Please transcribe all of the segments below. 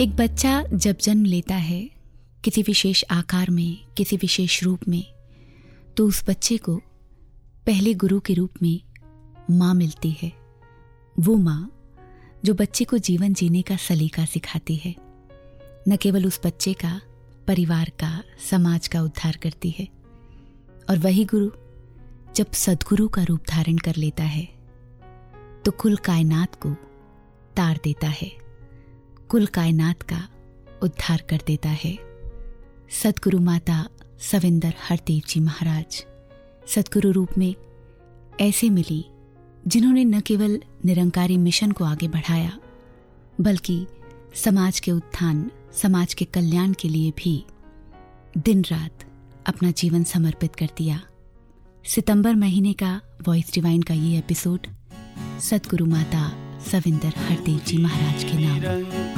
एक बच्चा जब जन्म लेता है, किसी विशेष आकार में, किसी विशेष रूप में तो उस बच्चे को पहले गुरु के रूप में माँ मिलती है। वो माँ, जो बच्चे को जीवन जीने का सलीका सिखाती है, न केवल उस बच्चे का, परिवार का, समाज का उद्धार करती है। और वही गुरु, जब सदगुरु का रूप धारण कर लेता है तो कुल कायनात को तार देता है। कुल कायनात का उद्धार कर देता है। सतगुरु माता सविंदर हरदेव जी महाराज, सतगुरु रूप में ऐसे मिली जिन्होंने न केवल निरंकारी मिशन को आगे बढ़ाया, बल्कि समाज के उत्थान, समाज के कल्याण के लिए भी दिन रात अपना जीवन समर्पित कर दिया। सितंबर महीने का वॉइस डिवाइन का ये एपिसोड सतगुरु माता सविंदर हरदेव जी महाराज के नाम।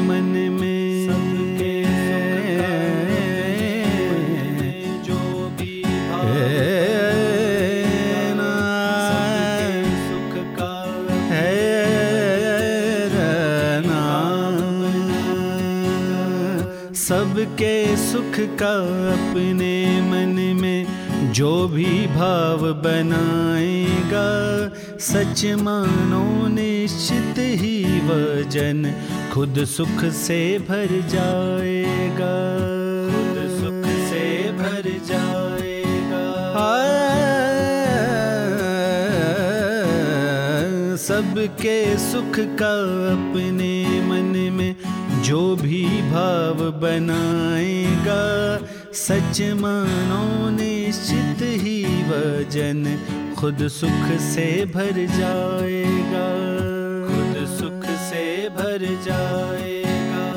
सबके सुख का अपने मन में जो भी भाव बनाएगा सच मानो निश्चित ही वज़न खुद सुख से भर जाएगा। खुद सुख से भर जाएगा। सबके सुख का अपने मन में जो भी भाव बनाएगा सच मानो निश्चित ही वज़न खुद सुख से भर जाएगा। खुद सुख से भर जाएगा।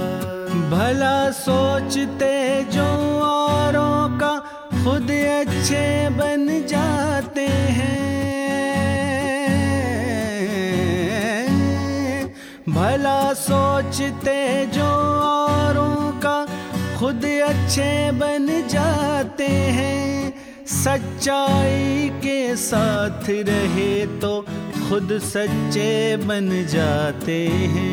भला सोचते जो औरों का खुद अच्छे बन जाते हैं। भला सोचते जो औरों का खुद अच्छे बन जाते हैं। सच्चाई के साथ रहे तो खुद सच्चे बन जाते हैं।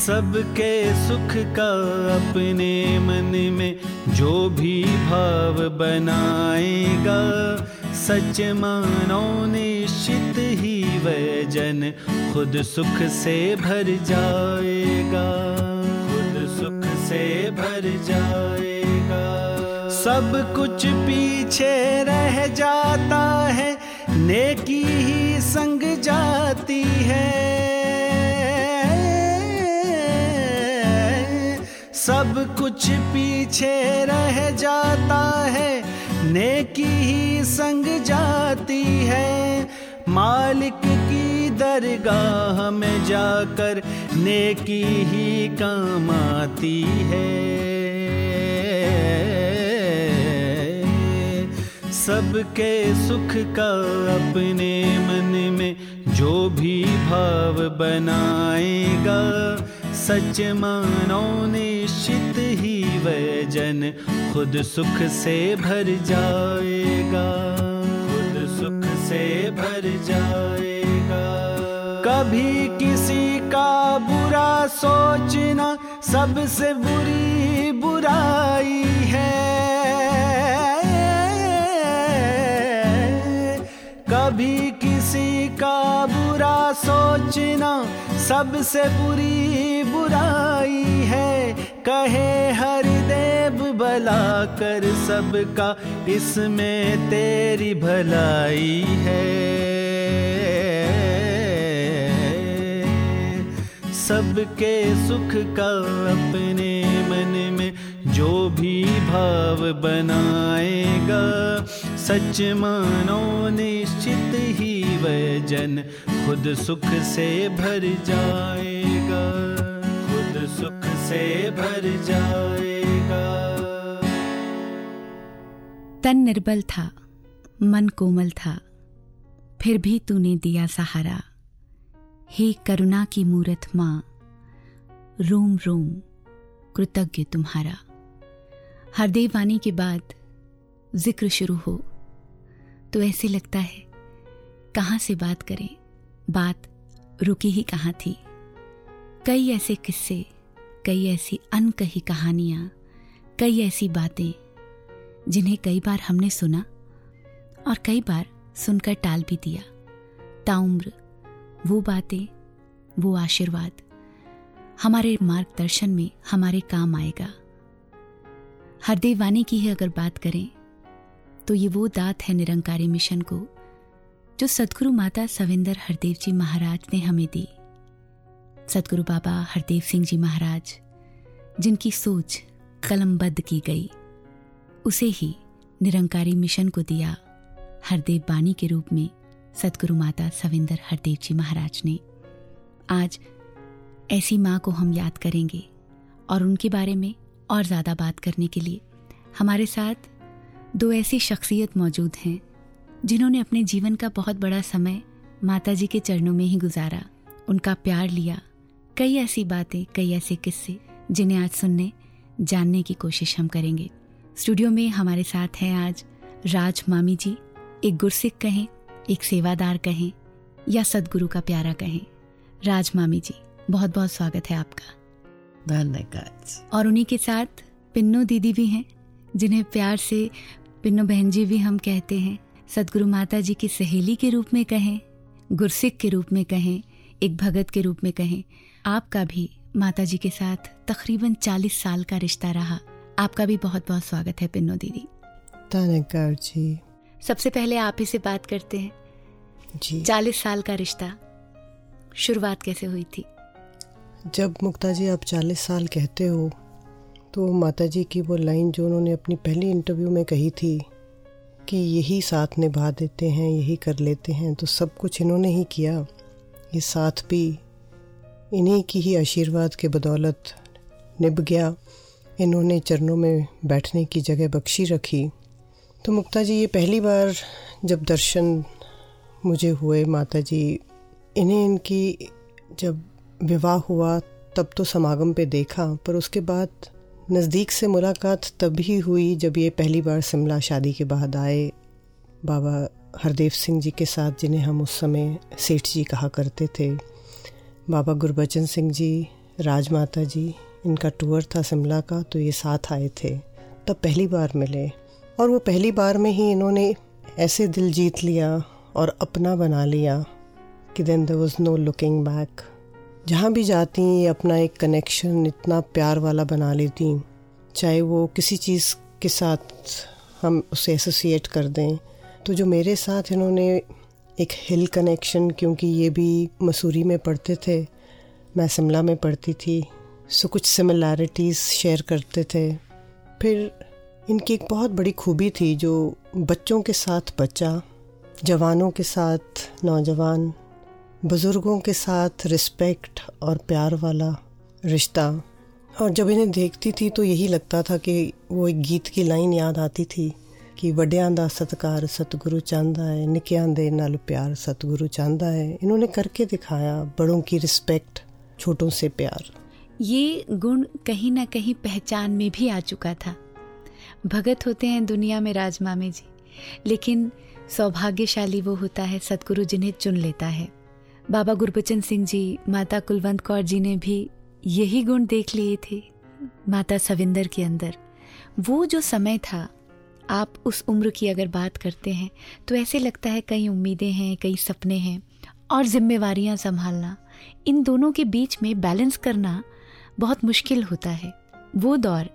सबके सुख का अपने मन में जो भी भाव बनाएगा सच मानो निश्चित ही वज़न, खुद सुख से भर जाएगा। खुद सुख से भर जाएगा। सब कुछ पीछे रह जाता है, नेकी ही संग जाती है। सब कुछ पीछे रह जाता है नेकी ही संग जाती है। मालिक की दरगाह में जाकर नेकी ही काम आती है। सबके सुख का अपने मन में जो भी भाव बनाएगा, सच मानो निश्चित ही वज़न खुद सुख से भर जाएगा। खुद सुख से भर जाएगा। कभी किसी का बुरा सोचना सबसे बुरी बुराई है। कभी किसी का बुरा सोचना सबसे बुरी बुराई है। कहे हरिदेव भला कर सबका, इसमें तेरी भलाई है। सबके सुख का अपने मन में जो भी भाव बनाएगा, सच मानो निश्चित ही वज़न खुद सुख से भर जाएगा। खुद सुख से भर जाएगा तन निर्बल था, मन कोमल था। फिर भी तूने दिया सहारा। हे करुणा की मूरत माँ, रोम रोम, कृतज्ञ तुम्हारा। हरदेव वाणी के बाद ज़िक्र शुरू हो। तो ऐसे लगता है, कहाँ से बात करें? बात रुकी ही कहाँ थी? कई ऐसे किस्से, कई ऐसी अनकही कहानियाँ, कई ऐसी बातें जिन्हें कई बार हमने सुना और कई बार सुनकर टाल भी दिया। ताउम्र, वो बातें, वो आशीर्वाद हमारे मार्गदर्शन में हमारे काम आएगा। हरदेव वाणी की ही अगर बात करें तो ये वो दात है निरंकारी मिशन को, जो सदगुरु माता सविंदर हरदेव जी महाराज ने हमें दी। सदगुरु बाबा हरदेव सिंह जी महाराज, जिनकी सोच कलमबद्ध की गई। उसे ही निरंकारी मिशन को दिया हरदेव बानी के रूप में सदगुरु माता सविंदर हरदेव जी महाराज ने। आज ऐसी माँ को हम याद करेंगे और उनके बारे में और ज़्यादा बात करने के लिए हमारे साथ दो ऐसी शख्सियत मौजूद हैं जिन्होंने अपने जीवन का बहुत बड़ा समय माता जी के चरणों में ही गुजारा। उनका प्यार लिया, कई ऐसी बातें, कई ऐसे किस्से जिन्हें आज सुनने, जानने की कोशिश हम करेंगे। स्टूडियो में हमारे साथ हैं आज राज मामी जी एक गुरसिक कहें एक सेवादार कहें या सदगुरु का प्यारा कहें। राज मामी जी बहुत बहुत स्वागत है आपका। धन्यवाद। और उन्हीं के साथ पिन्नो दीदी भी हैं जिन्हें प्यार से पिन्नो बहन जी भी हम कहते हैं। सदगुरु माता जी की सहेली के रूप में कहें गुरसिक के रूप में कहें एक भगत के रूप में कहें आपका भी माता जी के साथ तकरीबन चालीस साल का रिश्ता रहा। आपका भी बहुत बहुत स्वागत है पिन्नो दीदी। धन्यवाद जी। सबसे पहले आप ही से बात करते हैं। जी। चालीस साल का रिश्ता शुरुआत कैसे हुई थी? जब मुक्ता जी आप चालीस साल कहते हो तो माता जी की वो लाइन जो उन्होंने अपनी पहली इंटरव्यू में कही थी कि यही साथ निभा देते हैं यही कर लेते हैं तो सब कुछ इन्होंने ही किया। ये साथ भी इन्हीं की ही आशीर्वाद के बदौलत निभ गया। इन्होंने चरणों में बैठने की जगह बख्शी रखी। तो मुक्ता जी, ये पहली बार जब दर्शन मुझे हुए माता जी इन्हें इनकी जब विवाह हुआ तब तो समागम पे देखा, पर उसके बाद नज़दीक से मुलाकात तभी हुई जब ये पहली बार शिमला शादी के बाद आए। बाबा हरदेव सिंह जी के साथ, जिन्हें हम उस समय सेठ जी कहा करते थे, बाबा गुरबचन सिंह जी, राजमाता जी इनका टूर था शिमला का तो ये साथ आए थे। तब पहली बार मिले। और वो पहली बार में ही इन्होंने ऐसे दिल जीत लिया और अपना बना लिया कि then there was no looking back जहाँ भी जाती ये अपना एक कनेक्शन इतना प्यार वाला बना लेती। चाहे वो किसी चीज़ के साथ हम उसे एसोसिएट कर दें। तो जो मेरे साथ इन्होंने एक हिल कनेक्शन क्योंकि ये भी मसूरी में पढ़ते थे, मैं शिमला में पढ़ती थी सो कुछ सिमिलैरिटीज़ शेयर करते थे फिर इनकी एक बहुत बड़ी खूबी थी जो बच्चों के साथ बच्चा जवानों के साथ नौजवान बुज़ुर्गों के साथ रिस्पेक्ट और प्यार वाला रिश्ता और जब इन्हें देखती थी तो यही लगता था कि वो एक गीत की लाइन याद आती थी कि ਵੱਡਿਆਂ ਦਾ ਸਤਕਾਰ सतगुरु चाहता है ਨਿੱਕਿਆਂ ਦੇ ਨਾਲ प्यार सतगुरु चाहता है इन्होंने करके दिखाया बड़ों की रिस्पेक्ट छोटों से प्यार ये गुण कहीं ना कहीं पहचान में भी आ चुका था। भगत होते हैं दुनिया में राजमामे जी, लेकिन सौभाग्यशाली वो होता है सतगुरु जिन्हें चुन लेता है। बाबा गुरबचन सिंह जी, माता कुलवंत कौर जी ने भी यही गुण देख लिए थे, माता सविंदर के अंदर। वो जो समय था, आप उस उम्र की अगर बात करते हैं तो ऐसे लगता है कई उम्मीदें हैं, कई सपने हैं, और जिम्मेवारियाँ संभालना, इन दोनों के बीच में बैलेंस करना बहुत मुश्किल होता है। वो दौर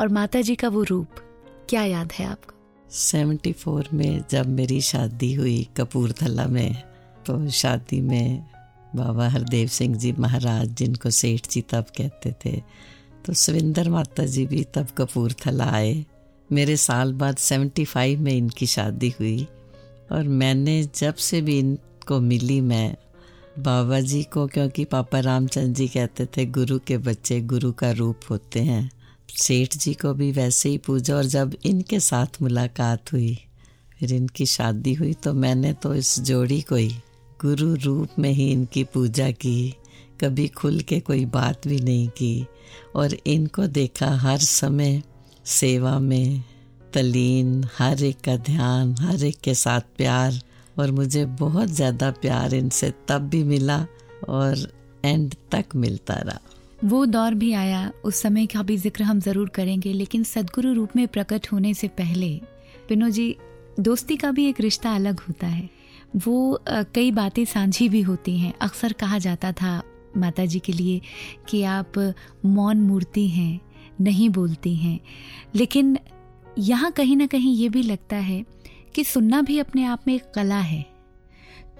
और माता जी का वो रूप, क्या याद है आपको? सेवेंटी फोर में जब मेरी शादी हुई कपूरथला में तो शादी में बाबा हरदेव सिंह जी महाराज, जिनको सेठ जी तब कहते थे तो सविंदर माता जी भी तब कपूरथला आए। मेरे साल बाद सेवेंटी फाइव में इनकी शादी हुई और मैंने जब से भी इनको मिली, मैं बाबा जी को, क्योंकि पापा रामचंद्र जी कहते थे, गुरु के बच्चे गुरु का रूप होते हैं। सेठ जी को भी वैसे ही पूजा, और जब इनके साथ मुलाकात हुई, फिर इनकी शादी हुई तो मैंने तो इस जोड़ी को ही गुरु रूप में ही इनकी पूजा की। कभी खुल के कोई बात भी नहीं की, और इनको देखा हर समय सेवा में तलीन हर एक का ध्यान, हर एक के साथ प्यार और मुझे बहुत ज़्यादा प्यार इनसे तब भी मिला और एंड तक मिलता रहा। वो दौर भी आया, उस समय का भी ज़िक्र हम ज़रूर करेंगे, लेकिन सदगुरु रूप में प्रकट होने से पहले पिनो जी, दोस्ती का भी एक रिश्ता अलग होता है। वो कई बातें साझी भी होती हैं। अक्सर कहा जाता था माता जी के लिए कि आप मौन मूर्ति हैं, नहीं बोलती हैं। लेकिन यहाँ कहीं ना कहीं ये भी लगता है कि सुनना भी अपने आप में एक कला है।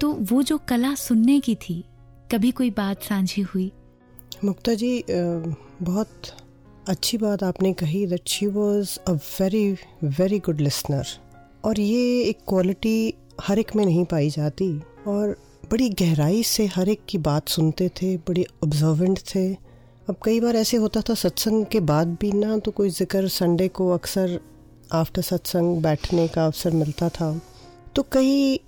तो वो जो कला सुनने की थी, कभी कोई बात साझी हुई? मुक्ता जी बहुत अच्छी बात आपने कही that she was a very very good listener और ये एक क्वालिटी हर एक में नहीं पाई जाती। और बड़ी गहराई से हर एक की बात सुनते थे, बड़े ऑब्जर्वेंट थे। अब कई बार ऐसे होता था, सत्संग के बाद भी ना तो कोई ज़िक्र संडे को अक्सर आफ्टर सत्संग बैठने का अवसर मिलता था। तो कई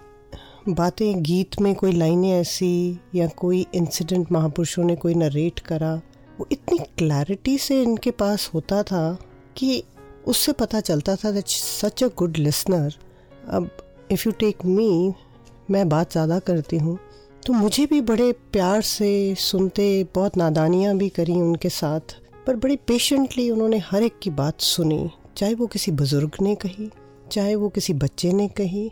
बातें, गीत में कोई लाइनें ऐसी या कोई इंसिडेंट महापुरुषों ने कोई नरेट करा, वो इतनी क्लैरिटी से इनके पास होता था कि उससे पता चलता था that such a good listener अब इफ़ यू टेक मी मैं बात ज़्यादा करती हूँ तो मुझे भी बड़े प्यार से सुनते, बहुत नादानियाँ भी करी उनके साथ, पर बड़ी पेशेंटली उन्होंने हर एक की बात सुनी। चाहे वो किसी बुज़ुर्ग ने कही, चाहे वो किसी बच्चे ने कही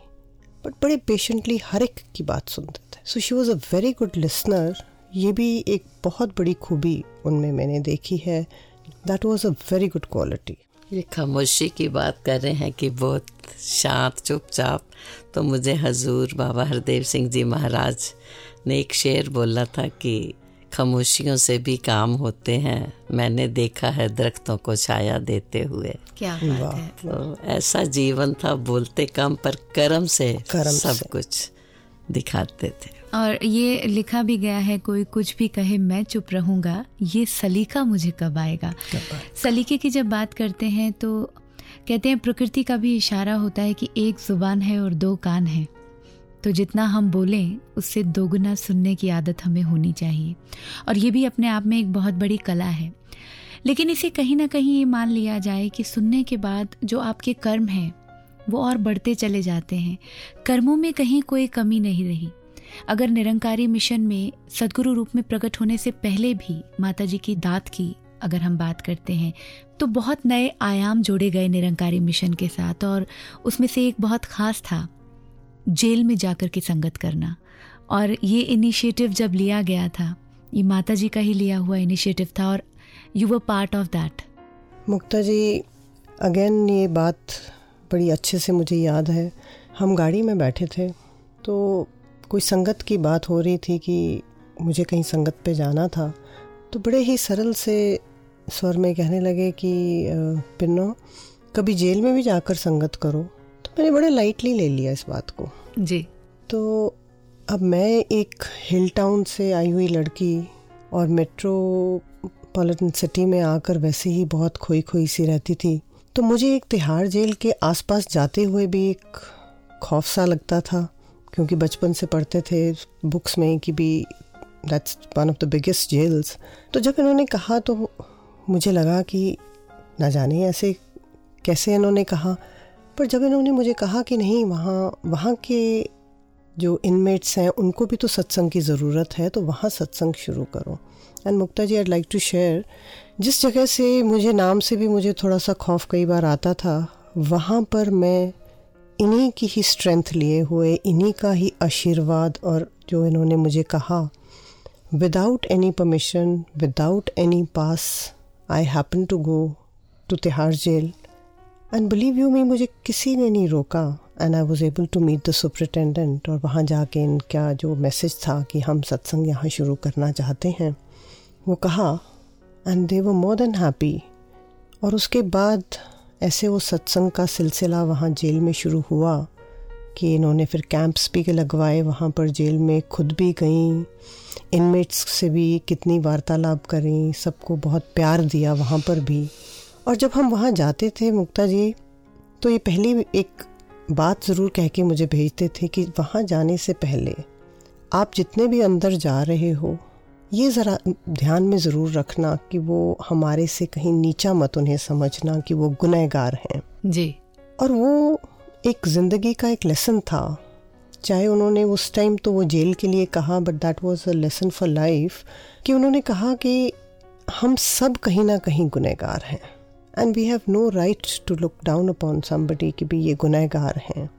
बट बड़े पेशेंटली हर एक की बात सुनते थे। So she was a very good listener ये भी एक बहुत बड़ी खूबी उनमें मैंने देखी है। That was a very good quality ये खामोशी की बात कर रहे हैं कि बहुत शांत, चुपचाप। तो मुझे हजूर बाबा हरदेव सिंह जी महाराज ने एक शेर बोला था कि खामोशियों से भी काम होते हैं। मैंने देखा है दरख्तों को छाया देते हुए। क्या बात है। तो ऐसा जीवन था बोलते कम पर कर्म से कर्म सबसे। कुछ दिखाते थे। और ये लिखा भी गया है कोई कुछ भी कहे मैं चुप रहूँगा ये सलीका मुझे कब आएगा? सलीके की जब बात करते हैं तो कहते हैं प्रकृति का भी इशारा होता है कि एक ज़ुबान है और दो कान हैं। तो जितना हम बोलें, उससे दोगुना सुनने की आदत हमें होनी चाहिए। और ये भी अपने आप में एक बहुत बड़ी कला है। लेकिन इसे कहीं ना कहीं ये मान लिया जाए कि सुनने के बाद जो आपके कर्म हैं, वो और बढ़ते चले जाते हैं। कर्मों में कहीं कोई कमी नहीं रही। अगर निरंकारी मिशन में सदगुरु रूप में प्रकट होने से पहले भी माता जी की दात की अगर हम बात करते हैं तो बहुत नए आयाम जोड़े गए निरंकारी मिशन के साथ और उसमें से एक बहुत खास था। जेल में जाकर के संगत करना। और ये इनिशिएटिव जब लिया गया था, ये माता जी का ही लिया हुआ इनिशिएटिव था और you were part of that Mukta ji again ये बात बड़ी अच्छे से मुझे याद है। हम गाड़ी में बैठे थे तो कोई संगत की बात हो रही थी कि मुझे कहीं संगत पे जाना था। तो बड़े ही सरल से स्वर में कहने लगे कि पिन्नो, कभी जेल में भी जाकर संगत करो। मैंने बड़े लाइटली ले लिया इस बात को। जी। तो अब मैं एक हिल टाउन से आई हुई लड़की और मेट्रोपॉलिटन सिटी में आकर वैसे ही बहुत खोई खोई सी रहती थी। तो मुझे एक तिहाड़ जेल के आसपास जाते हुए भी एक खौफ सा लगता था क्योंकि बचपन से पढ़ते थे बुक्स में कि भी that's one of the biggest jails तो जब इन्होंने कहा तो मुझे लगा कि ना जाने ऐसे कैसे इन्होंने कहा। पर जब इन्होंने मुझे कहा कि नहीं, वहाँ वहाँ के जो इनमेट्स हैं, उनको भी तो सत्संग की ज़रूरत है तो वहाँ सत्संग शुरू करो। And Mukta ji I like to share जिस जगह से मुझे, नाम से भी मुझे थोड़ा सा खौफ कई बार आता था, वहाँ पर मैं इन्हीं की ही स्ट्रेंथ लिए हुए, इन्हीं का ही आशीर्वाद और जो इन्होंने मुझे कहा without any permission without any pass I happen to go to Tihar jail and believe you me मुझे किसी ने नहीं रोका and I was able to meet the superintendent और वहाँ जाके इनका जो मैसेज था कि हम सत्संग यहाँ शुरू करना चाहते हैं, वो कहा एंड दे वो मोर देन हैप्पी और उसके बाद ऐसे वो सत्संग का सिलसिला वहाँ जेल में शुरू हुआ, कि इन्होंने फिर कैंप्स भी लगवाए, वहाँ पर जेल में खुद भी गई इनमेट्स से भी कितनी वार्तालाप करी, सबको बहुत प्यार दिया वहाँ पर भी। और जब हम वहाँ जाते थे मुक्ता जी तो ये पहली एक बात ज़रूर कह के मुझे भेजते थे कि वहाँ जाने से पहले आप जितने भी अंदर जा रहे हो ये ज़रा ध्यान में ज़रूर रखना कि वो हमारे से कहीं नीचा मत उन्हें समझना कि वो गुनहगार हैं। जी। और वो एक ज़िंदगी का एक लेसन था। चाहे उन्होंने उस टाइम तो वो जेल के लिए कहा but that was a lesson for life कि उन्होंने कहा कि हम सब कहीं ना कहीं गुनहगार हैं। And we have no right to look down upon somebody कि भी ये गुनहगार हैं।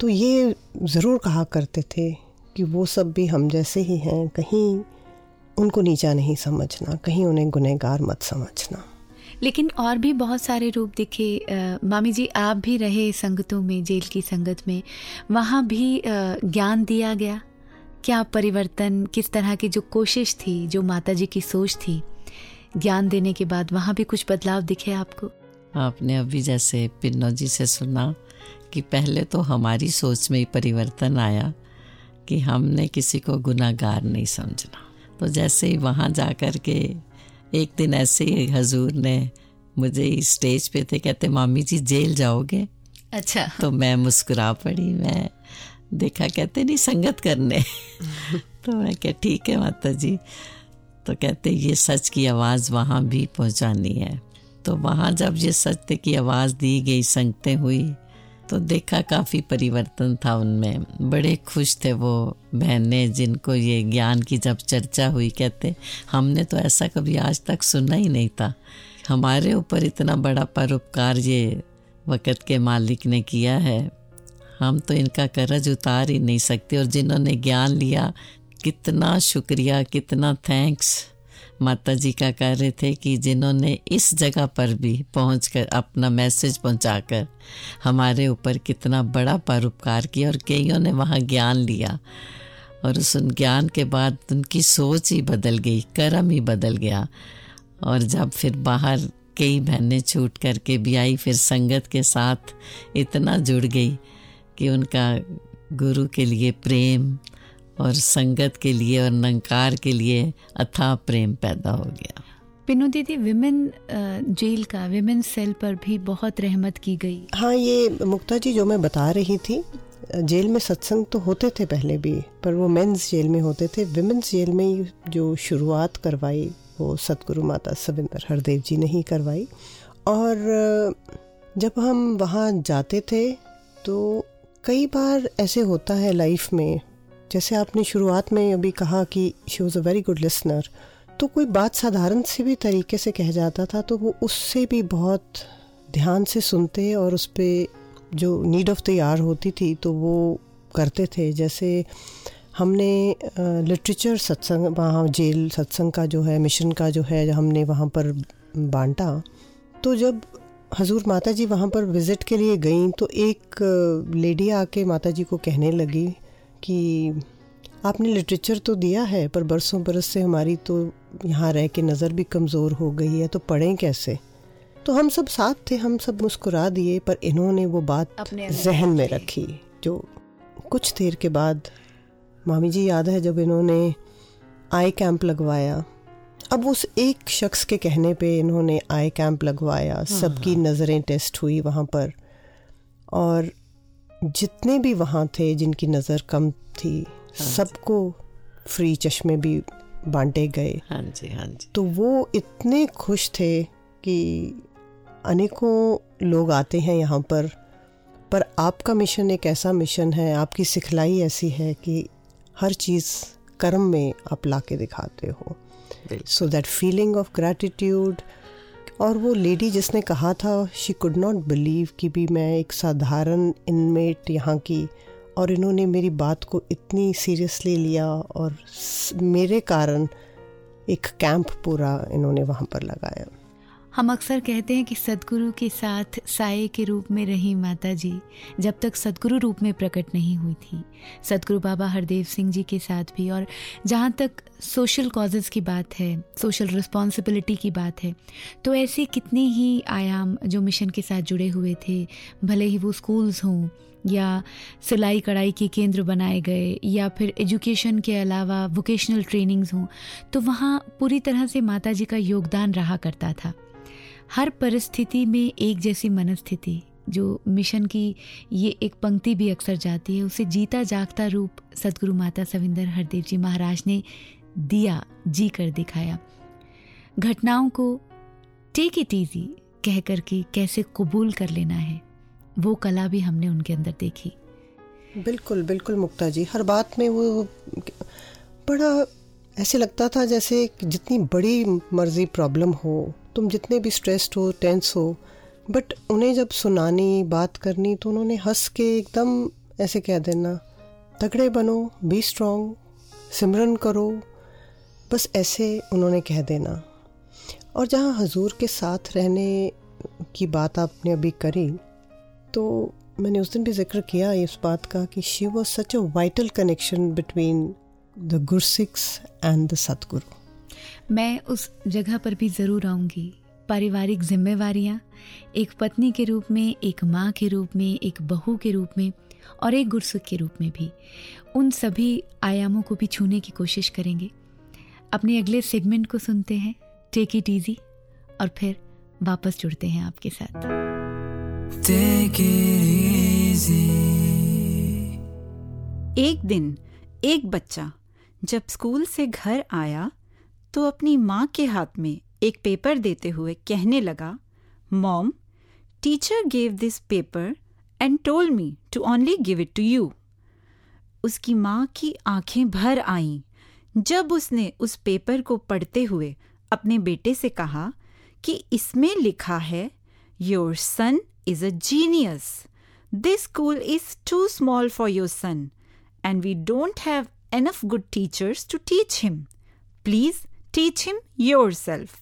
तो ये ज़रूर कहा करते थे कि वो सब भी हम जैसे ही हैं, कहीं उनको नीचा नहीं समझना, कहीं उन्हें गुनहगार मत समझना। लेकिन और भी बहुत सारे रूप दिखे। मामी जी, आप भी रहे संगतों में, जेल की संगत में। वहाँ भी ज्ञान दिया गया। क्या परिवर्तन, किस तरह की जो कोशिश थी, जो माता जी की सोच थी ज्ञान देने के बाद वहाँ भी कुछ बदलाव दिखे आपको? आपने अभी जैसे पिन्नो जी से सुना कि पहले तो हमारी सोच में ही परिवर्तन आया कि हमने किसी को गुनागार नहीं समझना। तो जैसे ही वहाँ जा कर के एक दिन ऐसे ही हजूर ने मुझे स्टेज पे थे कहते मामी जी जेल जाओगे? अच्छा। तो मैं मुस्कुरा पड़ी मैं देखा कहते नहीं संगत करने। तो मैं क्या ठीक है माता जी। तो कहते ये सच की आवाज़ वहाँ भी पहुँचानी है। तो वहाँ जब ये सत्य की आवाज़ दी गई, संगतें हुई तो देखा काफ़ी परिवर्तन था उनमें। बड़े खुश थे वो बहनें जिनको ये ज्ञान की जब चर्चा हुई, कहते, हमने तो ऐसा कभी आज तक सुना ही नहीं था। हमारे ऊपर इतना बड़ा परोपकार ये वक़्त के मालिक ने किया है। हम तो इनका कर्ज उतार ही नहीं सकते और जिन्होंने ज्ञान लिया कितना शुक्रिया, कितना थैंक्स माता जी का कह रहे थे कि जिन्होंने इस जगह पर भी पहुंचकर अपना मैसेज पहुंचाकर हमारे ऊपर कितना बड़ा परोपकार किया और कईयों ने वहाँ ज्ञान लिया। और उस ज्ञान के बाद उनकी सोच ही बदल गई, कर्म ही बदल गया। और जब फिर बाहर कई बहनें छूट करके भी आई, फिर संगत के साथ इतना जुड़ गई कि उनका गुरु के लिए प्रेम और संगत के लिए और नंकार के लिए अथा प्रेम पैदा हो गया। पिनु दीदी विमेन जेल का विमेन सेल पर भी बहुत रहमत की गई। हाँ ये मुक्ता जी जो मैं बता रही थी जेल में सत्संग तो होते थे पहले भी पर वो मेंस जेल में होते थे। विमेंस जेल में जो शुरुआत करवाई वो सतगुरु माता सविंदर हरदेव जी ने ही करवाई। और जब हम वहाँ जाते थे तो कई बार ऐसे होता है लाइफ में जैसे आपने शुरुआत में अभी कहा कि she was a very good listener तो कोई बात साधारण से भी तरीके से कह जाता था तो वो उससे भी बहुत ध्यान से सुनते और उस पर जो नीड ऑफ़ द आर होती थी तो वो करते थे। जैसे हमने लिटरेचर सत्संग, वहाँ जेल सत्संग का जो है मिशन का जो है, हमने वहाँ पर बांटा। तो जब हजूर माता जी वहाँ पर विज़िट के लिए गई तो एक लेडी आके माता जी को कहने लगी कि आपने लिटरेचर तो दिया है पर बरसों बरस से हमारी तो यहाँ रह के नज़र भी कमज़ोर हो गई है तो पढ़ें कैसे? तो हम सब साथ थे हम सब मुस्कुरा दिए पर इन्होंने वो बात जहन में रखी जो कुछ देर के बाद मामी जी याद है जब इन्होंने आई कैंप लगवाया। अब उस एक शख्स के कहने पे इन्होंने आई कैंप लगवाया हाँ, सबकी हाँ। नज़रें टेस्ट हुई वहाँ पर। और जितने भी वहाँ थे जिनकी नज़र कम थी हाँ सबको फ्री चश्मे भी बांटे गए। हाँ जी हाँ जी। तो वो इतने खुश थे कि अनेकों लोग आते हैं यहाँ पर। पर आपका मिशन एक ऐसा मिशन है आपकी सिखलाई ऐसी है कि हर चीज़ कर्म में आप ला के दिखाते हो। So that feeling of gratitude और वो लेडी जिसने कहा था शी कुड नॉट बिलीव कि भी मैं एक साधारण इनमेट यहाँ की और इन्होंने मेरी बात को इतनी सीरियसली लिया और मेरे कारण एक कैंप पूरा इन्होंने वहाँ पर लगाया। हम अक्सर कहते हैं कि सदगुरु के साथ साय के रूप में रही माता जी जब तक सदगुरु रूप में प्रकट नहीं हुई थी। सदगुरु बाबा हरदेव सिंह जी के साथ भी और जहाँ तक सोशल कॉजेज़ की बात है सोशल रिस्पॉन्सिबिलिटी की बात है तो ऐसे कितने ही आयाम जो मिशन के साथ जुड़े हुए थे, भले ही वो स्कूल्स हों या सिलाई कढ़ाई के केंद्र बनाए गए या फिर एजुकेशन के अलावा वोकेशनल ट्रेनिंग्स हों तो वहाँ पूरी तरह से माता जी का योगदान रहा करता था। हर परिस्थिति में एक जैसी मनस्थिति, जो मिशन की ये एक पंक्ति भी अक्सर जाती है, उसे जीता जागता रूप सदगुरु माता सविंदर हरदेव जी महाराज ने दिया, जी कर दिखाया। घटनाओं को टेक इट ईजी कह कर के कैसे कबूल कर लेना है, वो कला भी हमने उनके अंदर देखी। बिल्कुल बिल्कुल मुक्ता जी, हर बात में वो बड़ा ऐसे लगता था जैसे जितनी बड़ी मर्ज़ी प्रॉब्लम हो तुम जितने भी स्ट्रेस्ड हो टेंस हो बट उन्हें जब सुनानी, बात करनी तो उन्होंने हंस के एकदम ऐसे कह देना, तगड़े बनो बी स्ट्रॉन्ग सिमरन करो। बस ऐसे उन्होंने कह देना। और जहाँ हजूर के साथ रहने की बात आपने अभी करी तो मैंने उस दिन भी ज़िक्र किया इस बात का कि she was such a vital connection between the Gursikhs and the Satguru मैं उस जगह पर भी ज़रूर आऊँगी। पारिवारिक जिम्मेवारियाँ एक पत्नी के रूप में एक माँ के रूप में एक बहू के रूप में और एक गुरसुख के रूप में भी। उन सभी आयामों को भी छूने की कोशिश करेंगे। अपने अगले सेगमेंट को सुनते हैं। टेक इट ईजी और फिर वापस जुड़ते हैं आपके साथ। एक दिन एक बच्चा जब स्कूल से घर आया तो अपनी माँ के हाथ में एक पेपर देते हुए कहने लगा, mom, teacher gave this paper and told me to only give it to you. उसकी माँ की आँखें भर आईं। जब उसने उस पेपर को पढ़ते हुए अपने बेटे से कहा कि इसमें लिखा है your son is a genius this school is too small for your son and we don't have enough good teachers to teach him please teach him yourself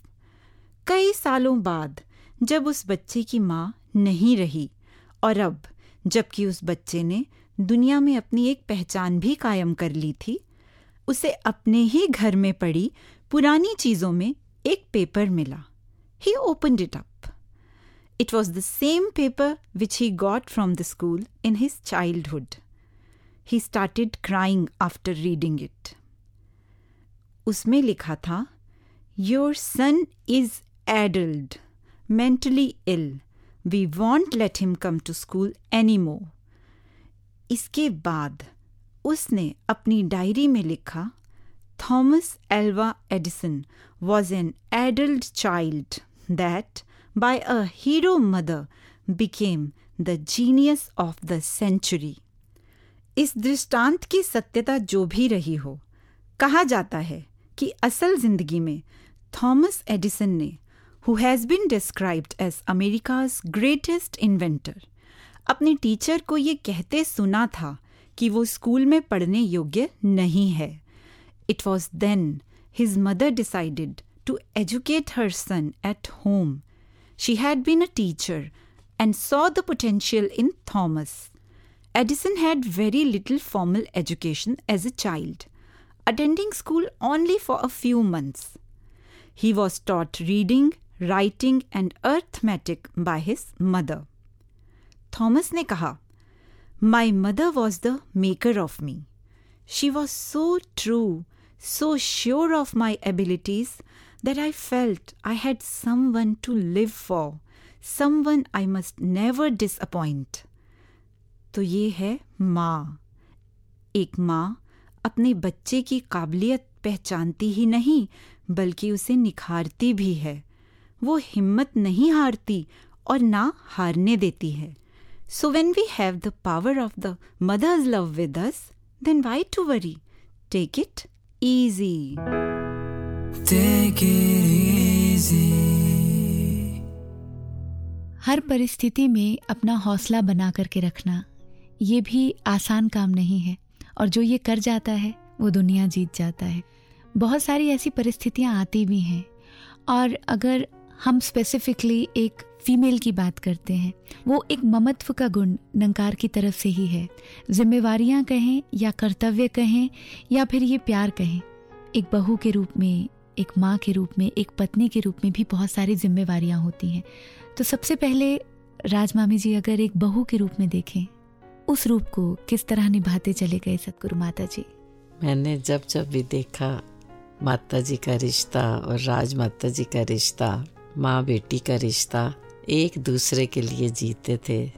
कई सालों बाद, जब उस बच्चे की माँ नहीं रही और अब, जबकि उस बच्चे ने दुनिया में अपनी एक पहचान भी कायम कर ली थी, उसे अपने ही घर में पड़ी पुरानी चीज़ों में एक पेपर मिला। He opened it up it was the same paper which he got from the school in his childhood he started crying after reading it उसमें लिखा था your son is addled mentally ill we won't let him come to school any more इसके बाद उसने अपनी diary में लिखा Thomas Alva Edison was an addled child that by a hero mother became the genius of the century इस दृष्टांत की सत्यता जो भी रही हो, कहा जाता है कि असल ज़िंदगी में थॉमस एडिसन ने who has been described as America's greatest inventor अपने टीचर को ये कहते सुना था कि वो स्कूल में पढ़ने योग्य नहीं है। It was then his mother decided to educate her son at home she had been a teacher and saw the potential in Thomas. Edison had very little formal education as a child, attending school only for a few months. He was taught reading, writing, and arithmetic by his mother. Thomas ने कहा My mother was the maker of me. She was so true, so sure of my abilities that I felt I had someone to live for, someone I must never disappoint. तो ये है माँ एक माँ अपने बच्चे की काबिलियत पहचानती ही नहीं बल्कि उसे निखारती भी है। वो हिम्मत नहीं हारती और ना हारने देती है। So when we have the power of the mother's love with us then why to worry take it easy Take it easy. हर परिस्थिति में अपना हौसला बना करके रखना ये भी आसान काम नहीं है। और जो ये कर जाता है, वो दुनिया जीत जाता है। बहुत सारी ऐसी परिस्थितियाँ आती भी हैं। और अगर हम स्पेसिफिकली एक फीमेल की बात करते हैं, वो एक ममत्व का गुण नंकार की तरफ़ से ही है। जिम्मेवारियाँ कहें या कर्तव्य कहें या फिर ये प्यार कहें, एक बहू के रूप में, एक माँ के रूप में, एक पत्नी के रूप में भी बहुत सारी जिम्मेवारियाँ होती हैं। तो सबसे पहले राजमामी जी अगर एक बहू के रूप में देखें उस रूप को किस तरह निभाते चले गए सतगुरु माता जी मैंने जब जब भी देखा माता जी का रिश्ता और राज माता जी का रिश्ता, माँ बेटी का रिश्ता एक दूसरे के लिए जीते थे।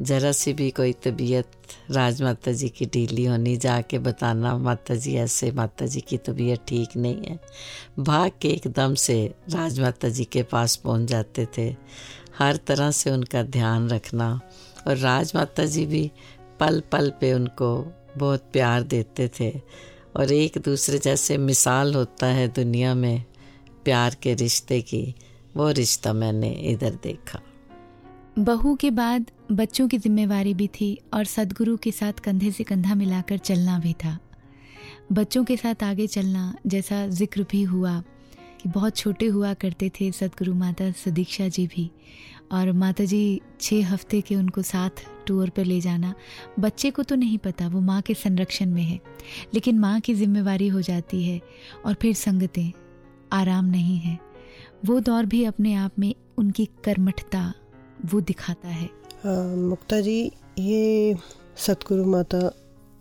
ज़रा सी भी कोई तबीयत राज माता जी की ढीली होनी, जाके बताना माता जी ऐसे माता जी की तबीयत ठीक नहीं है। भाग के एकदम से राज माता जी के पास पहुँच जाते थे। हर तरह से उनका ध्यान रखना और राज माता जी भी पल पल पे उनको बहुत प्यार देते थे। और एक दूसरे जैसे मिसाल होता है दुनिया में प्यार के रिश्ते की, वो रिश्ता मैंने इधर देखा। बहू के बाद बच्चों की जिम्मेवारी भी थी और सदगुरु के साथ कंधे से कंधा मिलाकर चलना भी था। बच्चों के साथ आगे चलना जैसा ज़िक्र भी हुआ कि बहुत छोटे हुआ करते थे सदगुरु माता सदीक्षा जी भी। और माता जी छः हफ़्ते के उनको साथ टूर पर ले जाना, बच्चे को तो नहीं पता, वो माँ के संरक्षण में है। लेकिन माँ की जिम्मेवारी हो जाती है और फिर संगतें, आराम नहीं है। वो दौर भी अपने आप में उनकी कर्मठता, वो दिखाता है। मुक्ता जी ये सतगुरु माता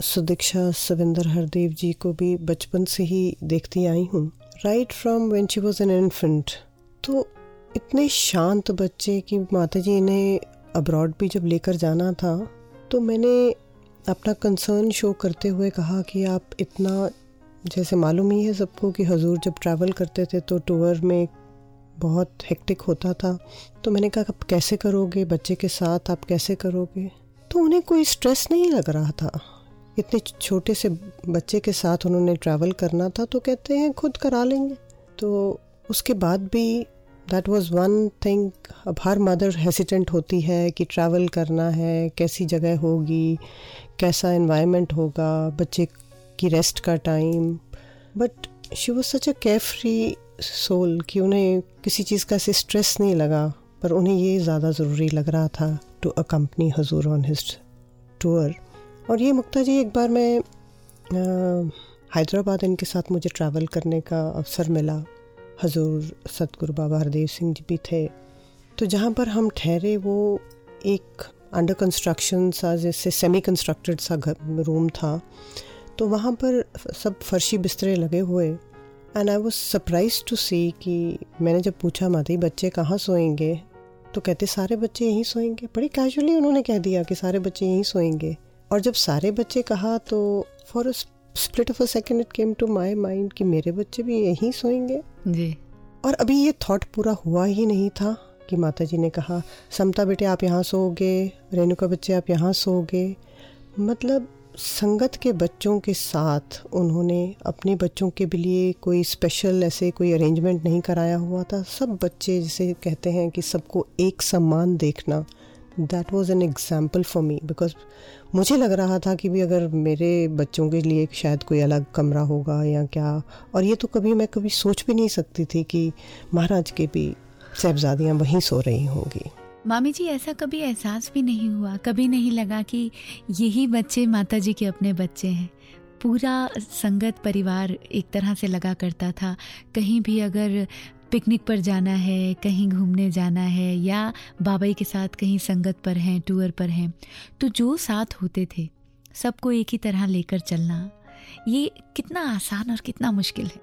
सुदीक्षा सविंदर हरदेव जी को भी बचपन से ही देखती आई हूँ। Right from when she was an infant तो इतने शांत बच्चे कि माता जी इन्हें अब्रॉड भी जब लेकर जाना था तो मैंने अपना कंसर्न शो करते हुए कहा कि आप इतना, जैसे मालूम ही है सबको कि हजूर जब ट्रैवल करते थे तो टूर में बहुत हेक्टिक होता था। तो मैंने कहा, आप कैसे करोगे? बच्चे के साथ आप कैसे करोगे? तो उन्हें कोई स्ट्रेस नहीं लग रहा था। इतने छोटे से बच्चे के साथ उन्होंने ट्रैवल करना था तो कहते हैं, खुद करा लेंगे। तो उसके बाद भी दैट वॉज़ वन थिंग अब हर मदर हेसिटेंट होती है कि ट्रैवल करना है, कैसी जगह होगी, कैसा इन्वायरमेंट होगा, बच्चे की रेस्ट का time but she was such a carefree soul कि उन्हें किसी चीज़ का ऐसे स्ट्रेस नहीं लगा, पर उन्हें ये ज़्यादा ज़रूरी लग रहा था टू अकम्पनी हजूर ऑन हिज टूर और ये मुक्ता जी, एक बार मैं हैदराबाद इनके साथ मुझे ट्रैवल करने का अवसर मिला। हजूर सतगुरु बाबा हरदेव सिंह जी भी थे। तो जहाँ पर हम ठहरे, वो एक अंडर कंस्ट्रक्शन सा, जैसे सेमी कंस्ट्रक्टेड सा घर रूम था। तो वहाँ पर सब फर्शी बिस्तरे लगे हुए। And I was surprise to see कि मैंने जब पूछा, माता बच्चे कहाँ सोएँगे? तो कहते, सारे बच्चे यहीं सोएँगे। बड़ी कैजुअली उन्होंने कह दिया कि सारे बच्चे यहीं सोएँगे। और जब सारे बच्चे कहा तो for a split of a second it came to my mind कि मेरे बच्चे भी यहीं सोएँगे। जी। और अभी ये थॉट पूरा हुआ ही नहीं था कि माता जी ने कहा, समता बेटे आप यहाँ सोओगे, रेणुका बच्चे आप यहाँ सोओगे। मतलब संगत के बच्चों के साथ उन्होंने अपने बच्चों के लिए कोई स्पेशल ऐसे कोई अरेंजमेंट नहीं कराया हुआ था। सब बच्चे जिसे कहते हैं कि सबको एक समान देखना that was an example for me because मुझे लग रहा था कि भी अगर मेरे बच्चों के लिए शायद कोई अलग कमरा होगा या क्या, और ये तो कभी मैं कभी सोच भी नहीं सकती थी कि महाराज के भी साहबजादियाँ वहीं सो रही होंगी। मामी जी, ऐसा कभी एहसास भी नहीं हुआ? कभी नहीं लगा कि यही बच्चे माता जी के अपने बच्चे हैं? पूरा संगत परिवार एक तरह से लगा करता था। कहीं भी अगर पिकनिक पर जाना है, कहीं घूमने जाना है या बाबाई के साथ कहीं संगत पर हैं, टूर पर हैं तो जो साथ होते थे, सबको एक ही तरह लेकर चलना, ये कितना आसान और कितना मुश्किल है।